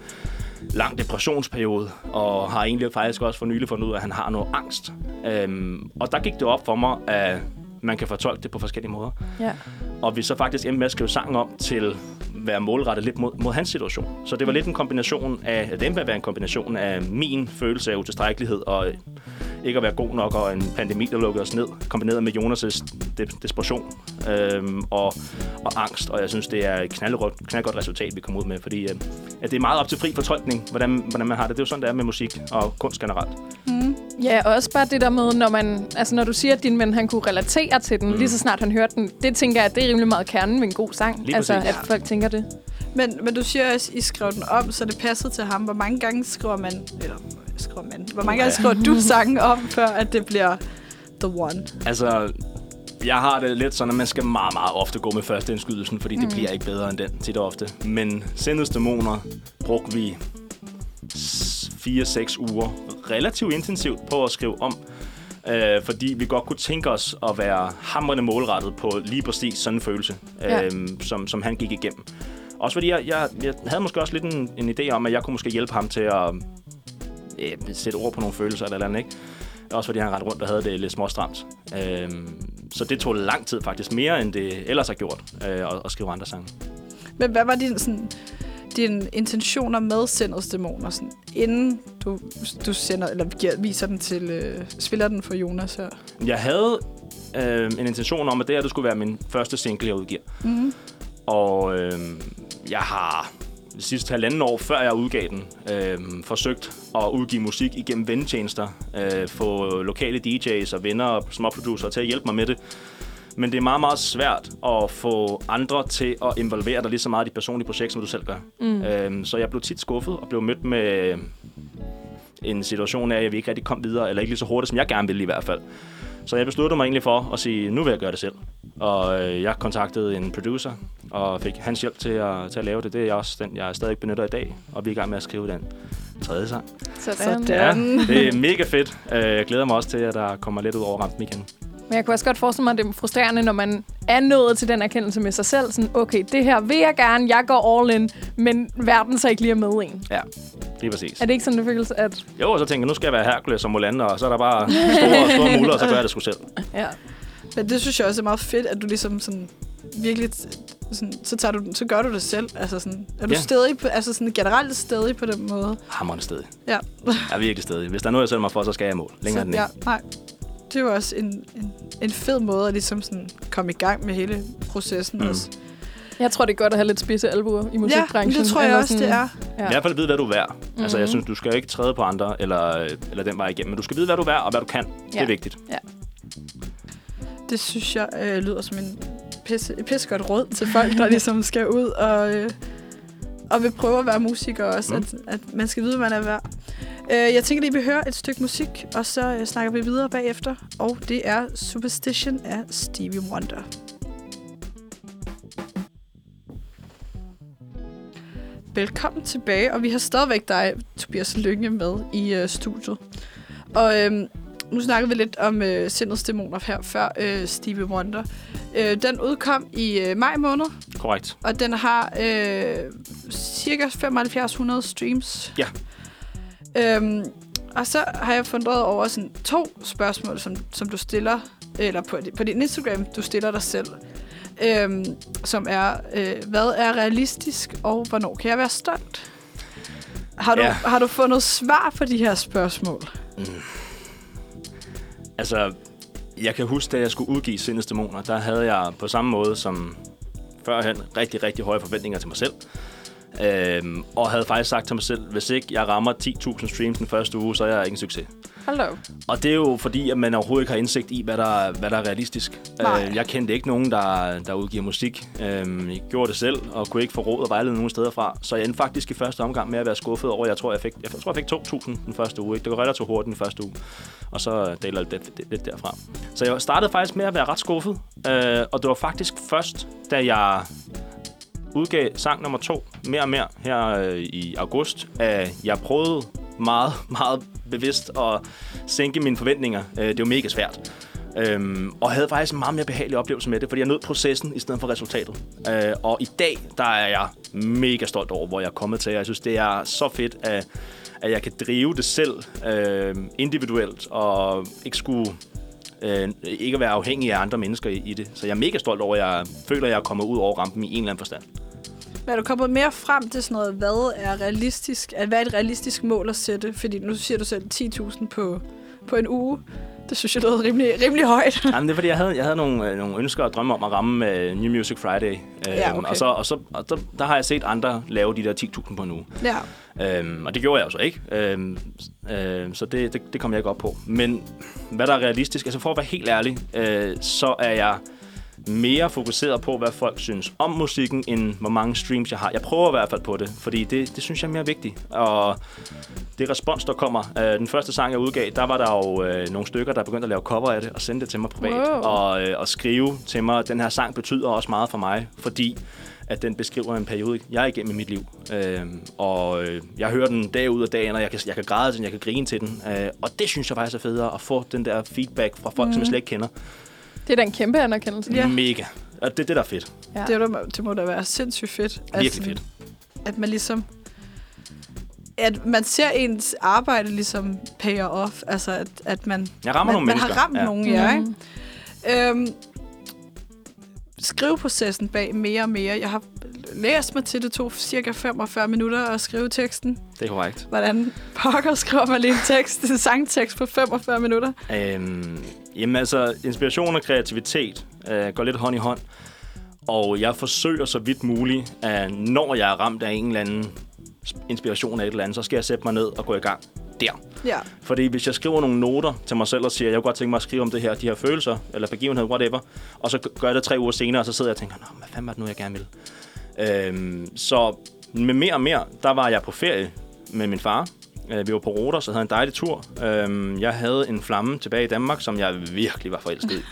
lang depressionsperiode, og har egentlig faktisk også for nylig fundet ud af, at han har noget angst. Øhm, og der gik det op for mig, at man kan fortolke det på forskellige måder. Ja. Og vi så faktisk endte med at skrive sangen om til at være målrettet lidt mod, mod hans situation. Så det var lidt en kombination af, det endte med at være en kombination af min følelse af utilstrækkelighed og ikke at være god nok, og en pandemi, der lukkede os ned, kombineret med Jonas' de- desperation øhm, og, og angst. Og jeg synes, det er et knaldgodt, knaldgodt resultat, vi kom ud med, fordi øh, at det er meget op til fri fortolkning, hvordan, hvordan man har det. Det er jo sådan, det er med musik og kunst generelt. Ja, og også bare det der med, når man, altså når du siger, at din ven han kunne relatere til den, mm. lige så snart han hørte den, det tænker jeg, at det er rimelig meget kernen med en god sang. Lige altså, præcis. at folk tænker det. Men, men du siger også, at I skrev den om, så det passede til ham. Hvor mange gange skriver man... Eller skriver man... Hvor mange gange skriver du sangen om, før at det bliver the one? Altså, jeg har det lidt sådan, at man skal meget, meget ofte gå med første indskydelsen, fordi mm. det bliver ikke bedre end den tit og ofte. Men Sendets Dæmoner brugte vi 4-6 uger relativt intensivt på at skrive om. Øh, fordi vi godt kunne tænke os at være hamrende målrettet på lige præcis sådan en følelse, Ja. øh, som, som han gik igennem. Også fordi jeg, jeg, jeg havde måske også lidt en, en idé om, at jeg kunne måske hjælpe ham til at øh, sætte ord på nogle følelser eller et eller andet, ikke? Også fordi han rendte rundt og havde det lidt småstramt. Øhm, så det tog lang tid faktisk, mere end det ellers har gjort, øh, at, at skrive andre sange. Men hvad var din, sådan, dine intentioner med Sendets Dæmoner, sådan, inden du, du sender, eller giver, viser den til, øh, spiller den for Jonas her? Jeg havde øh, en intention om, at det her det skulle være min første single, jeg udgiver. Mm-hmm. Og øh, jeg har de sidste halvanden år, før jeg udgav den, øh, forsøgt at udgive musik igennem vennetjenester. Øh, få lokale DJ's og venner og småproducer til at hjælpe mig med det. Men det er meget, meget svært at få andre til at involvere dig lige så meget i dit personlige projekt, som du selv gør. Mm. Øh, så jeg blev tit skuffet og blev mødt med en situation af, at vi ikke rigtig kom videre, eller ikke lige så hurtigt, som jeg gerne ville i hvert fald. Så jeg besluttede mig egentlig for at sige, nu vil jeg gøre det selv. Og øh, jeg kontaktede en producer, og fik hans hjælp til at, til at lave det. Det er også den, jeg stadig benytter i dag, og vi er i gang med at skrive den tredje sang. Sådan. Sådan. Ja, det er mega fedt. Øh, Jeg glæder mig også til, at der kommer lidt ud over rampen igen. Men jeg kunne også godt forestille mig, at det er frustrerende, når man er nået til den erkendelse med sig selv. Sådan, okay, det her vil jeg gerne, jeg går all in, men verden så ikke lige er med en. Ja, lige præcis. Er det ikke sådan, det føles, at... Jo, og så tænker jeg, nu skal jeg være Hercules og Molan, og så er der bare store, store muller, og så gør jeg det sgu selv. Ja. Men det synes jeg også er meget fedt, at du ligesom sådan virkelig sådan, så, tager du, så gør du det selv. Altså sådan, er du Ja. stedig på, altså sådan generelt stedig på den måde? Hammerende sted. Ja. Jeg er virkelig stedig. Hvis der er noget, jeg sætter mig for, så skal jeg i mål. Længere så, end ja, nej. Det er jo også en, en, en fed måde at ligesom sådan komme i gang med hele processen Mm. også. Jeg tror, det er godt at have lidt spidse albuer i Ja, musikbranchen. det tror jeg også, det er. Ja. I hvert fald vide, hvad du er værd. Mm-hmm. Altså, jeg Mhm. synes, du skal ikke træde på andre, eller, eller den vej igennem. Men du skal vide, hvad du er værd, og hvad du kan. Det Ja. er vigtigt. Det synes jeg øh, lyder som en pisse, et pissegodt råd til folk, der ligesom skal ud og, øh, og vil prøve at være musiker også. Mm. At, at man skal vide, hvad man er værd. Øh, jeg tænker, at I vil høre et stykke musik, og så øh, snakker vi videre bagefter. Og det er Superstition af Stevie Wonder. Velkommen tilbage, og vi har stadigvæk dig, Tobias Lynge, med i øh, studiet. Og øhm, nu snakkede vi lidt om øh, Sindets Dæmoner her før øh, Stevie Wonder. Øh, den udkom i øh, maj måned, Korrekt. og den har øh, cirka 7500 streams. Ja. Øhm, og så har jeg funderet over sådan to spørgsmål, som, som du stiller, eller på, på din Instagram, du stiller dig selv. Øhm, som er, øh, hvad er realistisk, og hvornår kan jeg være stolt? Har du, Ja. har du fundet svar på de her spørgsmål? Altså, jeg kan huske, da jeg skulle udgive Sindets Dæmoner, der havde jeg på samme måde som førhen rigtig, rigtig høje forventninger til mig selv. Øhm, og havde faktisk sagt til mig selv, hvis ikke jeg rammer 10.000 streams den første uge, så er jeg ikke en succes. Op. Og det er jo fordi, at man overhovedet ikke har indsigt i, hvad der, hvad der er realistisk. Nej. Øh, jeg kendte ikke nogen, der, der udgiver musik. Øh, jeg gjorde det selv, og kunne ikke få råd og vejlede nogen steder fra. Så jeg endte faktisk i første omgang med at være skuffet over, jeg tror, jeg fik, jeg tror, jeg fik 2.000 den første uge. Ikke? Det går relativt hurtigt den første uge. Og så deler det lidt, lidt, lidt derfra. Så jeg startede faktisk med at være ret skuffet. Øh, og det var faktisk først, da jeg udgav sang nummer to, mere og mere, her øh, i august, at jeg prøvede meget, meget bevidst at sænke mine forventninger. Øh, det var mega svært. Øhm, og havde faktisk en meget mere behagelig oplevelse med det, fordi jeg nød processen i stedet for resultatet. Øh, og i dag, der er jeg mega stolt over, hvor jeg er kommet til. Jeg synes, det er så fedt, at, at jeg kan drive det selv øh, individuelt, og ikke skulle øh, ikke at være afhængig af andre mennesker i, i det. Så jeg er mega stolt over, at jeg føler, at jeg er kommet ud over rampen i en eller anden forstand. Men er du kommet mere frem til sådan noget, hvad er realistisk? Hvad er et realistisk mål at sætte? Fordi nu siger du selv 10.000 på, på en uge. Det synes jeg lød rimelig, rimelig højt. Jamen, det er fordi, jeg havde, jeg havde nogle, øh, nogle ønsker og drømme om at ramme uh, New Music Friday. Øhm, Ja, okay. Og, så, og, så, og der, der har jeg set andre lave de der 10.000 på en uge. Ja. Øhm, og det gjorde jeg jo så ikke. Øhm, øh, så det, det, det kom jeg ikke op på. Men hvad der er realistisk, altså for at være helt ærlig, øh, så er jeg mere fokuseret på, hvad folk synes om musikken, end hvor mange streams jeg har. Jeg prøver i hvert fald på det, fordi det, det synes jeg er mere vigtigt. Og det respons, der kommer. Øh, den første sang, jeg udgav, der var der jo øh, nogle stykker, der begyndte at lave cover af det og sende det til mig privat. Wow. Og, øh, og skrive til mig, den her sang betyder også meget for mig, fordi at den beskriver en periode, jeg er igennem i mit liv. Øh, og øh, jeg hører den dag ud og dag ind, og jeg kan, jeg kan græde til den, jeg kan grine til den. Øh, og det synes jeg faktisk er federe, at få den der feedback fra folk, mm. som jeg slet ikke kender. Det er da en kæmpe anerkendelse. Ja. Mega. Og det er det, der er fedt. Ja. Det, er da- det må da være sindssygt fedt. Virkelig fedt. At man ligesom... At man ser ens arbejde ligesom payer off. Altså, at, at man, Jeg rammer man, nogle man mennesker. har ramt ja. nogen, ja, ikke? Mm. Øhm, skriveprocessen bag mere og mere. Jeg har læst mig til, det tog cirka 45 minutter at skrive teksten. Det er korrekt. Hvordan pokker skriver man lige en tekst, en sangtekst på 45 minutter? Øhm, jamen altså, inspiration og kreativitet øh, går lidt hånd i hånd. Og jeg forsøger så vidt muligt, at når jeg er ramt af en eller anden inspiration af et eller andet, så skal jeg sætte mig ned og gå i gang der. Ja. Fordi hvis jeg skriver nogle noter til mig selv og siger, jeg kunne godt tænke mig at skrive om det her, de her følelser, eller begivenhed, whatever, og så gør jeg det tre uger senere, og så sidder jeg og tænker, Nå, hvad fanden var det nu, jeg gerne vil? Øhm, så med mere og mere, der var jeg på ferie med min far. Øh, Vi var på Roder, så havde en dejlig tur. Øhm, Jeg havde en flamme tilbage i Danmark, som jeg virkelig var forelsket i.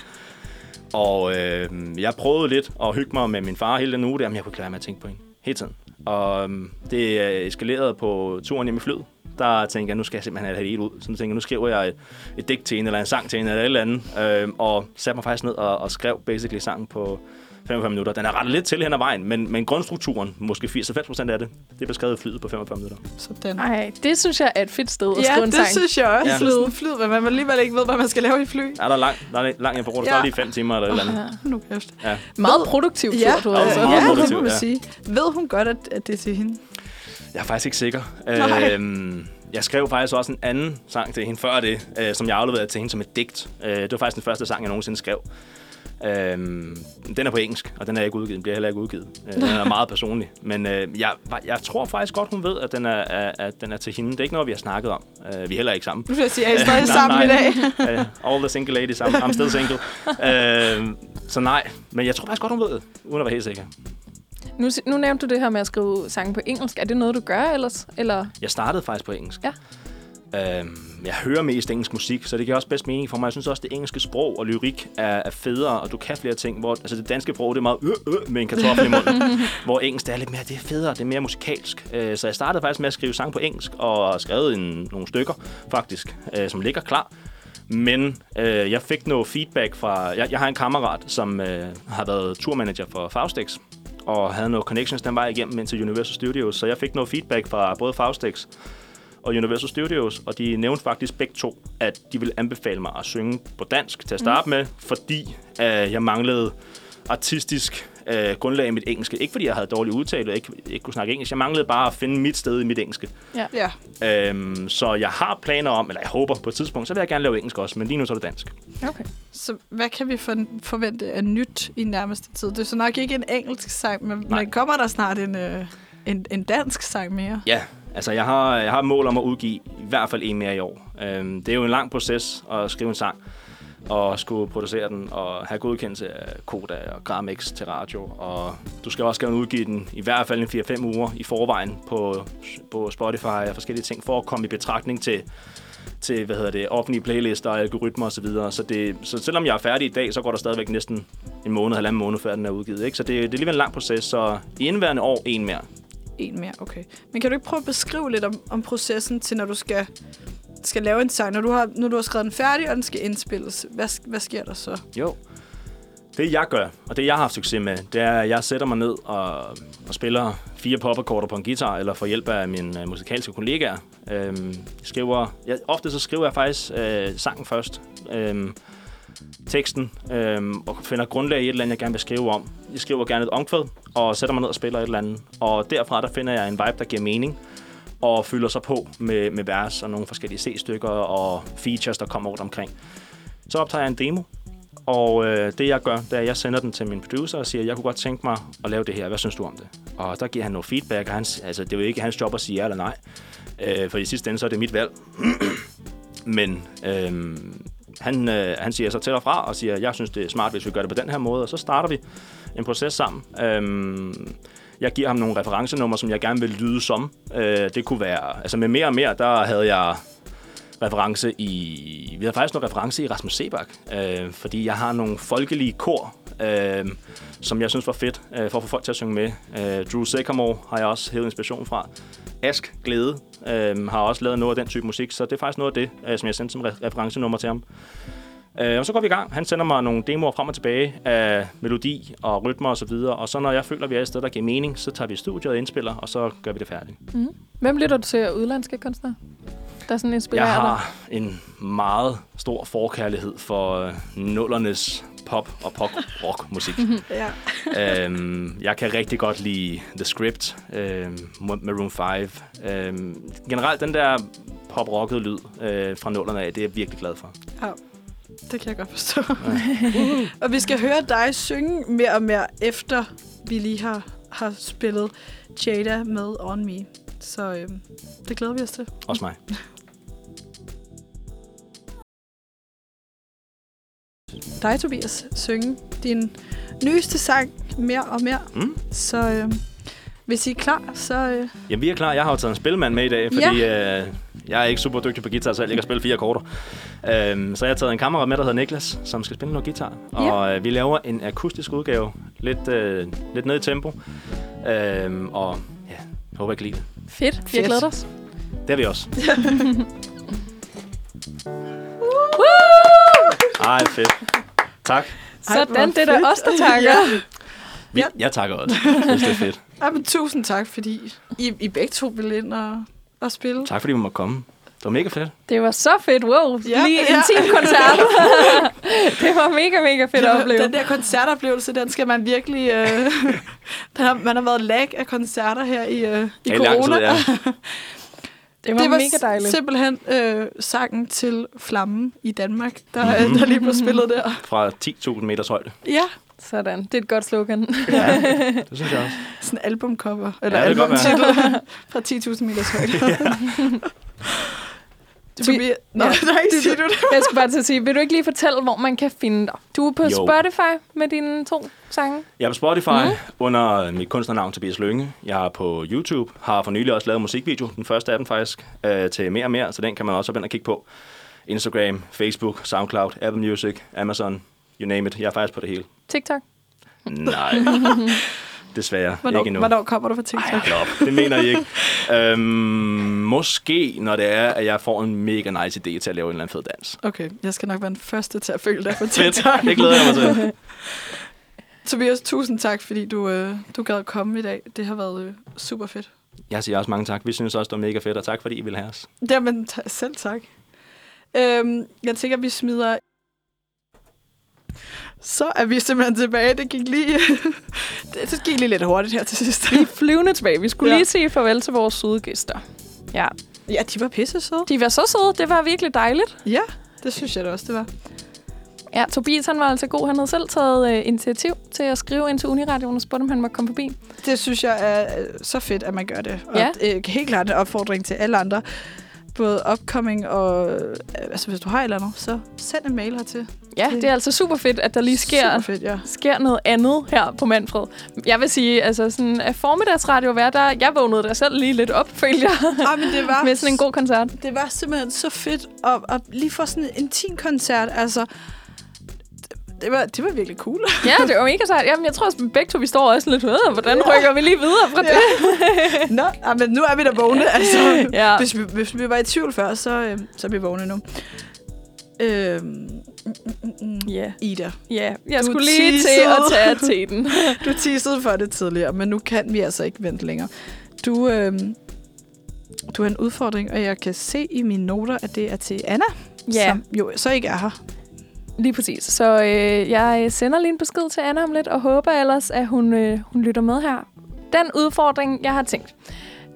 Og øh, jeg prøvede lidt at hygge mig med min far hele den uge der, men jeg kunne ikke lade med at tænke på hende. Hele tiden. Og øhm, det er eskaleret på turen hjem i flyet. Der tænker jeg, nu skal jeg simpelthen have det helt ud. Så nu tænker jeg, nu skriver jeg et, et digt til en, eller en sang til en, eller et eller andet. Øhm, og satte mig faktisk ned og, og skrev basically sangen på 45 minutter. Den er rettet lidt til hen ad vejen, men, men grundstrukturen, måske 80-90% af det, det er beskrevet flyet på 45 minutter. Sådan. Ej, det synes jeg er et fedt sted at Ja, skrive en det sang. synes jeg også. Ja. Ja. Flyd. Flyd, men man alligevel ikke ved, hvad man skal lave i fly. Er der langt, der er langt hjem på Roder, ja. Ja. der er lige fem timer eller et eller andet. Ja. Nu kæft. Ja. Meget produktiv tur, Ja, du øh, har altså meget ja det må man ja. sige. Ved hun godt, at, at det er til hende? Jeg er faktisk ikke sikker. Nej. Øhm, jeg skrev faktisk også en anden sang til hende før det, øh, som jeg afleverede til hende som et digt. Øh, det var faktisk den første sang, jeg nogensinde skrev. Øhm, den er på engelsk, og den er ikke udgivet. Den bliver heller ikke udgivet. Øh, den er meget personlig. Men øh, jeg, jeg tror faktisk godt, hun ved, at den er, at den er til hende. Det er ikke noget, vi har snakket om. Øh, vi er heller ikke sammen. Nu vil jeg sige, at I stadig sammen nej. i dag. Uh, all the single ladies, I'm, I'm still single. Uh, så nej, men jeg tror faktisk godt, hun ved det, uden at være helt sikker. Nu, nu nævnte du det her med at skrive sange på engelsk. Er det noget, du gør ellers? Eller? Jeg startede faktisk på engelsk. Ja. Øhm, jeg hører mest engelsk musik, så det giver også bedst mening for mig. Jeg synes også, det engelske sprog og lyrik er, er federe, og du kan flere ting. Hvor, altså det danske sprog, det er meget øh, øh, med en kartoffel i munden. hvor engelsk, det er lidt mere, det er federe, det er mere musikalsk. Øh, så jeg startede faktisk med at skrive sang på engelsk, og skrevet en, nogle stykker, faktisk, øh, som ligger klar. Men øh, jeg fik noget feedback fra... Jeg, jeg har en kammerat, som øh, har været turmanager for Faustix, og havde noget connections den vej igennem ind til Universal Studios. Så jeg fik noget feedback fra både Faustix og Universal Studios, og de nævnte faktisk begge to, at de ville anbefale mig at synge på dansk til at starte med, fordi øh, jeg manglede artistisk øh, grundlag i mit engelske. Ikke fordi jeg havde dårlig udtale og ikke, ikke kunne snakke engelsk. Jeg manglede bare at finde mit sted i mit engelske. Ja. Øhm, så jeg har planer om, eller jeg håber på et tidspunkt, så vil jeg gerne lave engelsk også, men lige nu så er det dansk. Okay. Så hvad kan vi for, forvente af nyt i nærmeste tid? Det er så nok ikke en engelsk sang, men, Nej. men kommer der snart en... Øh... en, en dansk sang mere. Ja, altså jeg har, jeg har mål om at udgive i hvert fald en mere i år. Øhm, det er jo en lang proces at skrive en sang, og skulle producere den, og have godkendelse af Koda og Gramex til radio. Og du skal også gerne udgive den i hvert fald en 4-5 uger i forvejen på, på Spotify og forskellige ting, for at komme i betragtning til, til hvad hedder det, offentlige playlister, algoritmer osv. Så, videre. så, det, så selvom jeg er færdig i dag, så går der stadigvæk næsten en måned, halvanden måned, før den er udgivet. Ikke? Så det, det er alligevel en lang proces, så i indværende år en mere. En mere, okay. Men kan du ikke prøve at beskrive lidt om, om processen til, når du skal, skal lave en sang? Når du, har, når du har skrevet den færdig, og den skal indspilles, hvad, hvad sker der så? Jo. Det jeg gør, og det jeg har haft succes med, det er, at jeg sætter mig ned og, og spiller fire popakkorder på en guitar, eller får hjælp af mine uh, musikalske kollegaer. Øhm, skriver, jeg, ofte så skriver jeg faktisk øh, sangen først. Øhm, teksten, øhm, og finder grundlag i et eller andet, jeg gerne vil skrive om. Jeg skriver gerne et omkvæd, og sætter mig ned og spiller et eller andet. Og derfra der finder jeg en vibe, der giver mening, og fylder sig på med, med vers og nogle forskellige C-stykker og features, der kommer rundt omkring. Så optager jeg en demo, og øh, det jeg gør, det er, at jeg sender den til min producer og siger, jeg kunne godt tænke mig at lave det her. Hvad synes du om det? Og der giver han noget feedback, og han, altså, det er jo ikke hans job at sige ja eller nej. Øh, for i sidste ende, så er det mit valg. Men øh, han, øh, han siger så til og fra og siger, jeg synes, det er smart, hvis vi gør det på den her måde. Og så starter vi en proces sammen. Øh, jeg giver ham nogle referencenummer, som jeg gerne vil lyde som. Øh, det kunne være, altså med mere og mere, der havde jeg reference i... Vi har faktisk noget reference i Rasmus Sebak, øh, fordi jeg har nogle folkelige kor, øh, som jeg synes var fedt øh, for at få folk til at synge med. Øh, Drew Sycamore har jeg også hævet inspiration fra. Ask Glæde øh, har også lavet noget af den type musik, så det er faktisk noget af det, øh, som jeg sendte som re- referencenummer til ham. Øh, og så går vi i gang. Han sender mig nogle demoer frem og tilbage af melodi og rytmer og så videre. Og så når jeg føler, at vi er et sted, der giver mening, så tager vi i studiet og indspiller, og så gør vi det færdigt. Mm. Hvem lytter du til udlandske kunstnere? Der sådan inspirerer Jeg dig? har en meget stor forkærlighed for øh, nullernes pop og pop rock musik. Ja. øhm, jeg kan rigtig godt lide The Script, øhm, Maroon 5. Øhm, generelt den der pop rockede lyd øh, fra nullerne af, det er jeg virkelig glad for. ja. Det kan jeg godt forstå. og vi skal høre dig synge mere og mere, efter vi lige har, har spillet Jada med On Me. Så øh, det glæder vi os til. Også mig. dig, Tobias, synge din nyeste sang mere og mere. Mm. Så øh, hvis I er klar, så... Øh, Jamen, vi er klar. Jeg har jo taget en spilmand med i dag, fordi øh, jeg er ikke super dygtig på guitar selv. Jeg kan spille fire akkorder. Øhm, så jeg har taget en kammerat med, der hedder Niklas, som skal spille noget guitar. Og øh, vi laver en akustisk udgave. Lidt, øh, lidt ned i tempo. Øhm, og ja, jeg håber, jeg kan lide det. Fedt. Vi har glædet os. Det har vi også. Ej, fedt. Tak. Ej, Sådan, det er da os, der takker. Vi, Ja. jeg takker også. Jeg synes, det er fedt. ej, men tusind tak, fordi I, I begge to ville ind og, og spille. Tak, fordi vi måtte komme. Det var mega fedt. Det var så fedt. Wow. Ja, Lige ja. en intim koncert. det var mega, mega fedt at opleve. Den der koncertoplevelse, den skal man virkelig... Øh, den har, man har været lag af koncerter her i, øh, i Ja, corona. tid, ja. Det var, det var mega dejligt. simpelthen øh, sangen til Flammen i Danmark, der, mm-hmm. der lige blev spillet der. Fra 10.000 meters højde. Ja, Sådan. Det er et godt slogan. Ja, det synes jeg også. sådan en albumcover, eller Ja, ja, albumtitel fra 10.000 meters højde. Vi- Tobias, Nå, Ja. nej, siger du det? Jeg skulle bare til at sige, vil du ikke lige fortælle, hvor man kan finde dig? Du er på Jo. Spotify med dine to sange. Jeg er på Spotify mm. under mit kunstnernavn Tobias Lønge. Jeg er på YouTube. Har for nylig også lavet musikvideo. Den første af dem faktisk. Øh, til mere og mere, så den kan man også hoppe ind og kigge på. Instagram, Facebook, Soundcloud, Apple Music, Amazon, you name it. Jeg er faktisk på det hele. TikTok. Nej, desværre. Hvornår, ikke endnu. hvornår kommer du fra TikTok? Ej, op. Det mener jeg ikke. øhm, måske, når det er, at jeg får en mega nice idé til at lave en eller anden fed dans. Okay, jeg skal nok være den første til at følge dig på. TikTok. Det glæder jeg mig til. Tobias, tusind tak, fordi du, øh, du gad komme i dag. Det har været øh, super fedt. Jeg siger også mange tak. Vi synes også, det var mega fedt, og tak fordi I ville have os. Jamen, ta- selv tak. Øhm, jeg tænker, vi smider... Så er vi simpelthen tilbage. Det gik lige, det, det gik lige lidt hurtigt her til sidst. Vi er flyvende tilbage. Vi skulle Ja. lige sige farvel til vores søde gæster. Ja. Ja, de var pisse søde. De var så søde. Det var virkelig dejligt. Ja, det synes jeg da også, det var. Ja, Tobias han var altså god. Han havde selv taget øh, initiativ til at skrive ind til Uniradioen og spurgte, om han måtte komme forbi. Det synes jeg er øh, så fedt, at man gør det. Og Ja. øh, helt klart en opfordring til alle andre. Både upcoming og... Øh, altså, hvis du har et eller andet, så send en mail hertil. Ja, Det- det er altså super fedt, at der lige sker, Super fedt, ja. sker noget andet her på Manfred. Jeg vil sige, altså sådan, at formiddagsradio være der, jeg vågnede der selv lige lidt op, følte jeg, Ah, men det var, med sådan en god koncert. det var simpelthen så fedt at, at lige få sådan en intim koncert. Altså, det, var, det var virkelig cool. Ja, det var mega sejt. Jamen, jeg tror også, begge to, vi står også lidt, øh, hvordan rykker vi lige videre fra det? Nå, ah, men nu er vi da vågne. Altså, Ja. hvis, vi, hvis vi var i tvivl før, så, øh, så er vi vågne nu. Øhm, mm, mm, mm, mm. Ja, Ida, ja. Jeg Du skulle lige til teasede. at tage teten. du teasede for det tidligere, men nu kan vi altså ikke vente længere. Du, øh, du har en udfordring, og jeg kan se i mine noter, at det er til Anna, Ja, som jo så ikke er her. Lige præcis. Så øh, jeg sender lige en besked til Anna om lidt, og håber ellers, at hun, øh, hun lytter med her. Den udfordring, jeg har tænkt,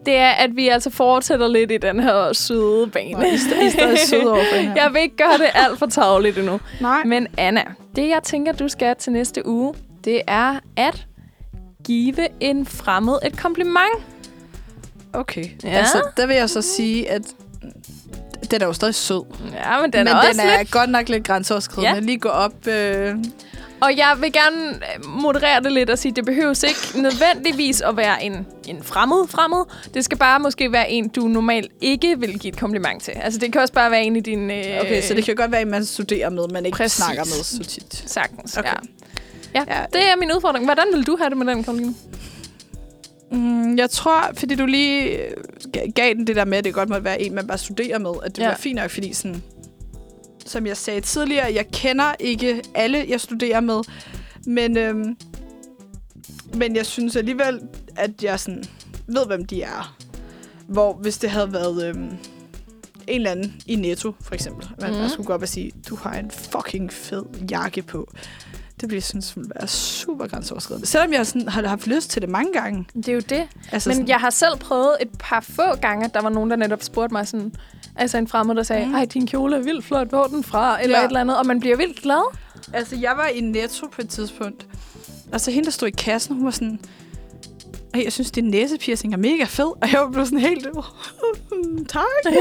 det er, at vi altså fortsætter lidt i den her søde bane. Nå, I, st- I stadig søde over for. Jeg vil ikke gøre det alt for tavligt endnu. Nej. Men Anna, det jeg tænker, du skal til næste uge, det er at give en fremmed et kompliment. Okay. Ja. Altså, der vil jeg så sige, at den er jo stadig sød. Ja, men den men er også den er lidt... godt nok lidt grænseoverskridende. Ja. Lige gå op... Øh, Og jeg vil gerne øh, moderere det lidt og sige, det behøves ikke nødvendigvis at være en, en fremmed fremmed. Det skal bare måske være en, du normalt ikke vil give et kompliment til. Altså, det kan også bare være en i din... Øh, okay, så det kan godt være, at man studerer med, men ikke Præcis. snakker med så tit. Sagtens, Okay. ja. Ja, Ja. det er min udfordring. Hvordan vil du have det med den, Karoline? Mm, jeg tror, fordi du lige øh, ga- gav den det der med, at det godt måtte være en, man bare studerer med, at det Ja. var fint nok, fordi sådan, som jeg sagde tidligere, jeg kender ikke alle, jeg studerer med, men, øhm, men jeg synes alligevel, at jeg sådan ved, hvem de er. Hvor hvis det havde været øhm, en eller anden i Netto, for eksempel, man Mhm. mm. skulle gå op og sige, du har en fucking fed jakke på. Det ville jeg synes ville være super grænseoverskridende. Selvom jeg sådan, har haft lyst til det mange gange. Det er jo det. Altså Men sådan, jeg har selv prøvet et par få gange, at der var nogen, der netop spurgte mig sådan, altså en fremmed, der sagde, Mm. ej, din kjole er vildt flot, hvor er den fra? Eller Ja. et eller andet, og man bliver vildt glad. Altså, jeg var i Netto på et tidspunkt. Og så hende, der stod i kassen, hun var sådan... Ej, jeg synes, din næsepiercing er mega fed. Og jeg blev sådan helt... tak.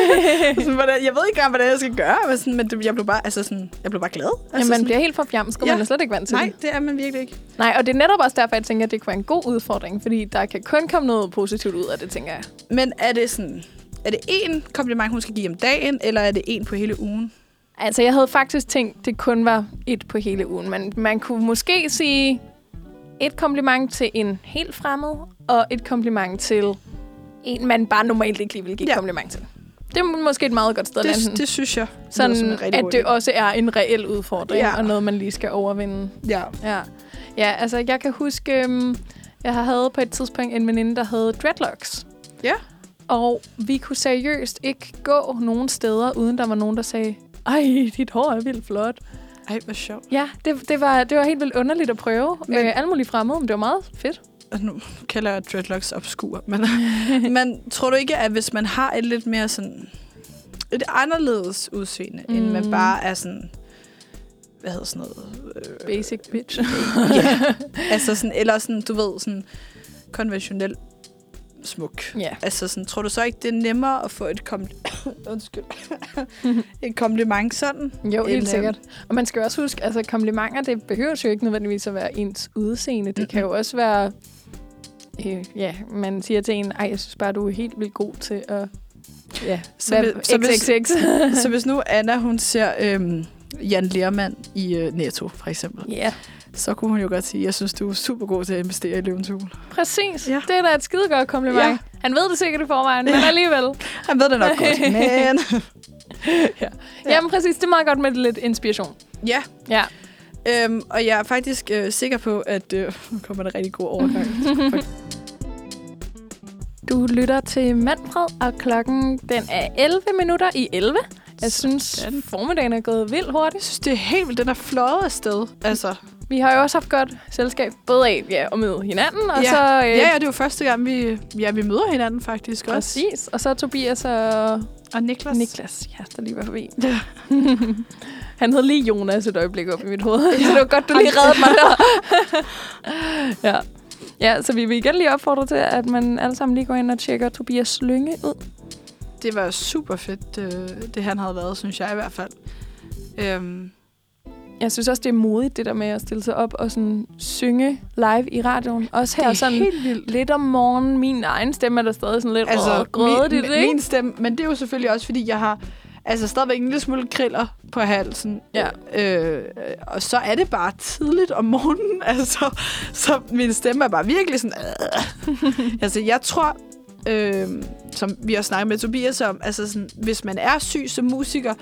sådan, hvordan, jeg ved ikke engang, hvordan jeg skal gøre. Men, sådan, men jeg blev bare, altså sådan, jeg blev bare glad. Altså, Altså, man sådan, bliver helt forfjamsket, ja. Ja. man er slet ikke vant til Nej, det. er man virkelig ikke. Nej, og det er netop også derfor, jeg tænker, at det kunne være en god udfordring, fordi der kan kun komme noget positivt ud af det, tænker jeg. Men er det sådan... Er det én kompliment, hun skal give om dagen, eller er det en på hele ugen? Altså, jeg havde faktisk tænkt, det kun var et på hele ugen, men man kunne måske sige et kompliment til en helt fremmed, og et kompliment til en, man bare normalt ikke lige vil give ja. Kompliment til. Det er måske et meget godt sted at lande Det, det synes jeg. Sådan, rigtig at det også er en reel udfordring, ja. Og noget, man lige skal overvinde. Ja. Ja. ja, altså jeg kan huske, um, jeg havde på et tidspunkt en veninde, der havde dreadlocks. Ja. Og vi kunne seriøst ikke gå nogen steder, uden der var nogen, der sagde, ej, dit hår er vildt flot. Ej, hvor sjovt. Ja, det, det, var, det var helt vildt underligt at prøve. Men, øh, alle mulige fremmede, men det var meget fedt. Nu kalder jeg dreadlocks obskur, men, men tror du ikke, at hvis man har et lidt mere sådan... Et anderledes udseende, mm. end man Mm. bare er sådan... Hvad hedder sådan noget? Øh, Basic bitch. ja. altså sådan, eller sådan, du ved, sådan konventionel smuk. ja. Altså sådan, tror du så ikke, det er nemmere at få et kom Undskyld. et kompliment sådan? Jo, helt sikkert. Og man skal også huske, altså komplimenter, det behøver jo ikke nødvendigvis at være ens udseende. Det kan jo også være, øh, ja, man siger til en, ej, jeg synes bare, du er helt vildt god til at, ja, Så hvis- så hvis- så hvis nu Anna, hun ser øhm, Jan Lermand i øh, Netto, for eksempel, ja, så kunne hun jo godt sige, jeg synes, du er super god til at investere i løvens hule. præcis. Ja. Det er da et skidegodt kompliment. Ja. Han ved det sikkert i forvejen, men Ja. alligevel. Han ved det nok godt, men... ja. Ja. Jamen præcis, det er meget godt med lidt inspiration. Ja, Ja. øhm, og jeg er faktisk øh, sikker på, at... Øh, nu kommer der rigtig god overgang. Du lytter til Manfred, og klokken den er 11 minutter i 11. Jeg synes, Sådan. formiddagen er gået vildt hurtigt. jeg synes, det er helt vildt, den er fløjet afsted. Altså, Vi har jo også haft godt selskab, både af ja, at møde hinanden, og Ja. så... Øh, ja, ja, det er jo første gang, vi, ja, vi møder hinanden faktisk også. Præcis. Og så Tobias og Og Niklas. Niklas, ja, der lige var forbi. Ja. Han hed lige Jonas et øjeblik op i mit hoved. så det var godt, du lige reddede mig der. ja. ja, så vi vil igen lige opfordre til, at man alle sammen lige går ind og tjekker Tobias Lynge ud. Det var super fedt, det, det han havde været, synes jeg i hvert fald. Øhm, Jeg synes også, det er modigt, det der med at stille sig op og sådan synge live i radioen. Også her er sådan lidt om morgenen. Min egen stemme er der stadig sådan lidt altså, grødet i det, ikke? min stemme, men det er jo selvfølgelig også, fordi jeg har altså stadigvæk en lille smule kriller på halsen. Ja. Øh, og så er det bare tidligt om morgenen, altså. Så min stemme er bare virkelig sådan... Øh. altså, jeg tror, øh, som vi har snakket med Tobias om, altså sådan, hvis man er syg som musiker,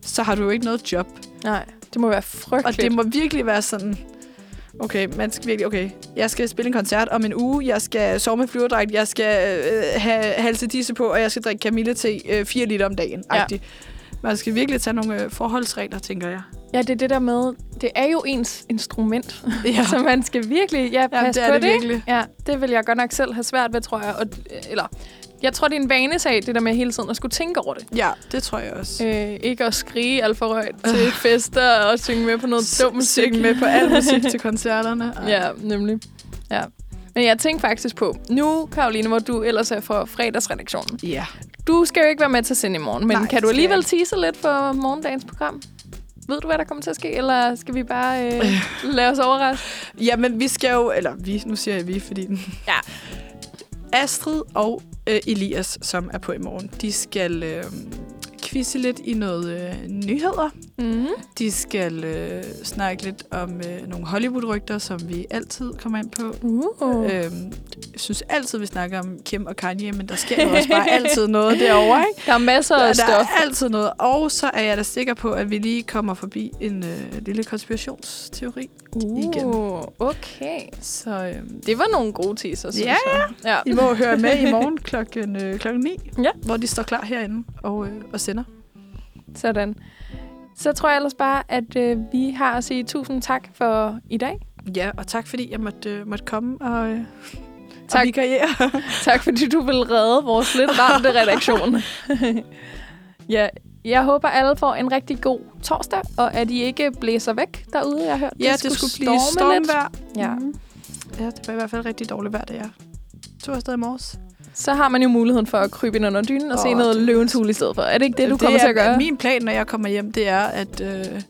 så har du jo ikke noget job. Nej, det må være Og frygteligt. det må virkelig være sådan... Okay, man skal virkelig... Okay, jeg skal spille en koncert om en uge. Jeg skal sove med flyverdragt. Jeg skal øh, have halse disse på, og jeg skal drikke kamille til øh, 4 liter om dagen. Ja. Man skal virkelig tage nogle øh, forholdsregler, tænker jeg. Ja, det er det der med, det er jo ens instrument. Ja, Så man skal virkelig ja, Jamen, passe det er på det det. virkelig. Ja, det vil jeg godt nok selv have svært ved, tror jeg. Og, eller, jeg tror, det er en vanesag, det der med hele tiden at skulle tænke over det. ja det tror jeg også. Øh, ikke at skrige alt for højt til fester og synge med på noget dumt musik. Synge med på al musik til koncerterne. Ej. Ja, nemlig. Ja. Men jeg tænkte faktisk på, nu, Karoline, hvor du ellers er fra fredagsredaktionen. Ja. Du skal jo ikke være med til sende i morgen, men Nej, kan du jeg alligevel ikke. tease lidt for morgendagens program? Ved du, hvad der kommer til at ske, eller skal vi bare øh, lade os overraske? Jamen, vi skal jo... Eller vi, nu siger jeg vi, fordi... Ja. Astrid og øh, Elias, som er på i morgen, de skal øh, quizze lidt i noget øh, nyheder. Mm-hmm. De skal øh, snakke lidt om øh, nogle Hollywood-rygter, som vi altid kommer ind på. Uh. Øhm, jeg synes altid, vi snakker om Kim og Kanye, men der sker jo også bare altid noget derovre, ikke? Der er masser Der, af der stof. er altid noget. Og så er jeg da sikker på, at vi lige kommer forbi en øh, lille konspirationsteori. igen. Uh, okay. Så øhm, Det var nogle gode teaser, synes Ja, jeg. Ja. I må høre med i morgen klokken, øh, klokken 9, Ja. hvor de står klar herinde og, øh, og sender. Sådan. Så tror jeg ellers bare, at øh, vi har at sige tusind tak for i dag. Ja, og tak fordi jeg måtte, øh, måtte komme og, øh, Tak. og. Tak fordi du vil redde vores lidt ramte redaktion. ja, jeg håber, alle får en rigtig god torsdag, og at I ikke blæser væk derude. Jeg har hørt, ja, det, skulle blive storme lidt. stormvejr. Ja. Mhm. ja, det var i hvert fald rigtig dårligt vejr, det er. afsted i morges. Så har man jo muligheden for at krybe ind under dynen og Åh, se noget det løvens hule i stedet for. Er det ikke det, du kommer er, til at gøre? Min plan, når jeg kommer hjem, det er at øh,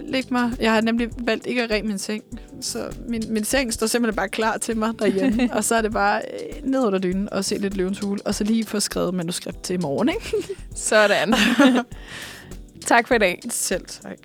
lægge mig. Jeg har nemlig valgt ikke at ræbe min seng. Så min, min seng står simpelthen bare klar til mig derhjemme. og så er det bare øh, ned under dynen og se lidt løvens hule. Og så lige få skrevet manuskript til i morgen, ikke? Sådan. tak for i dag. Selv tak.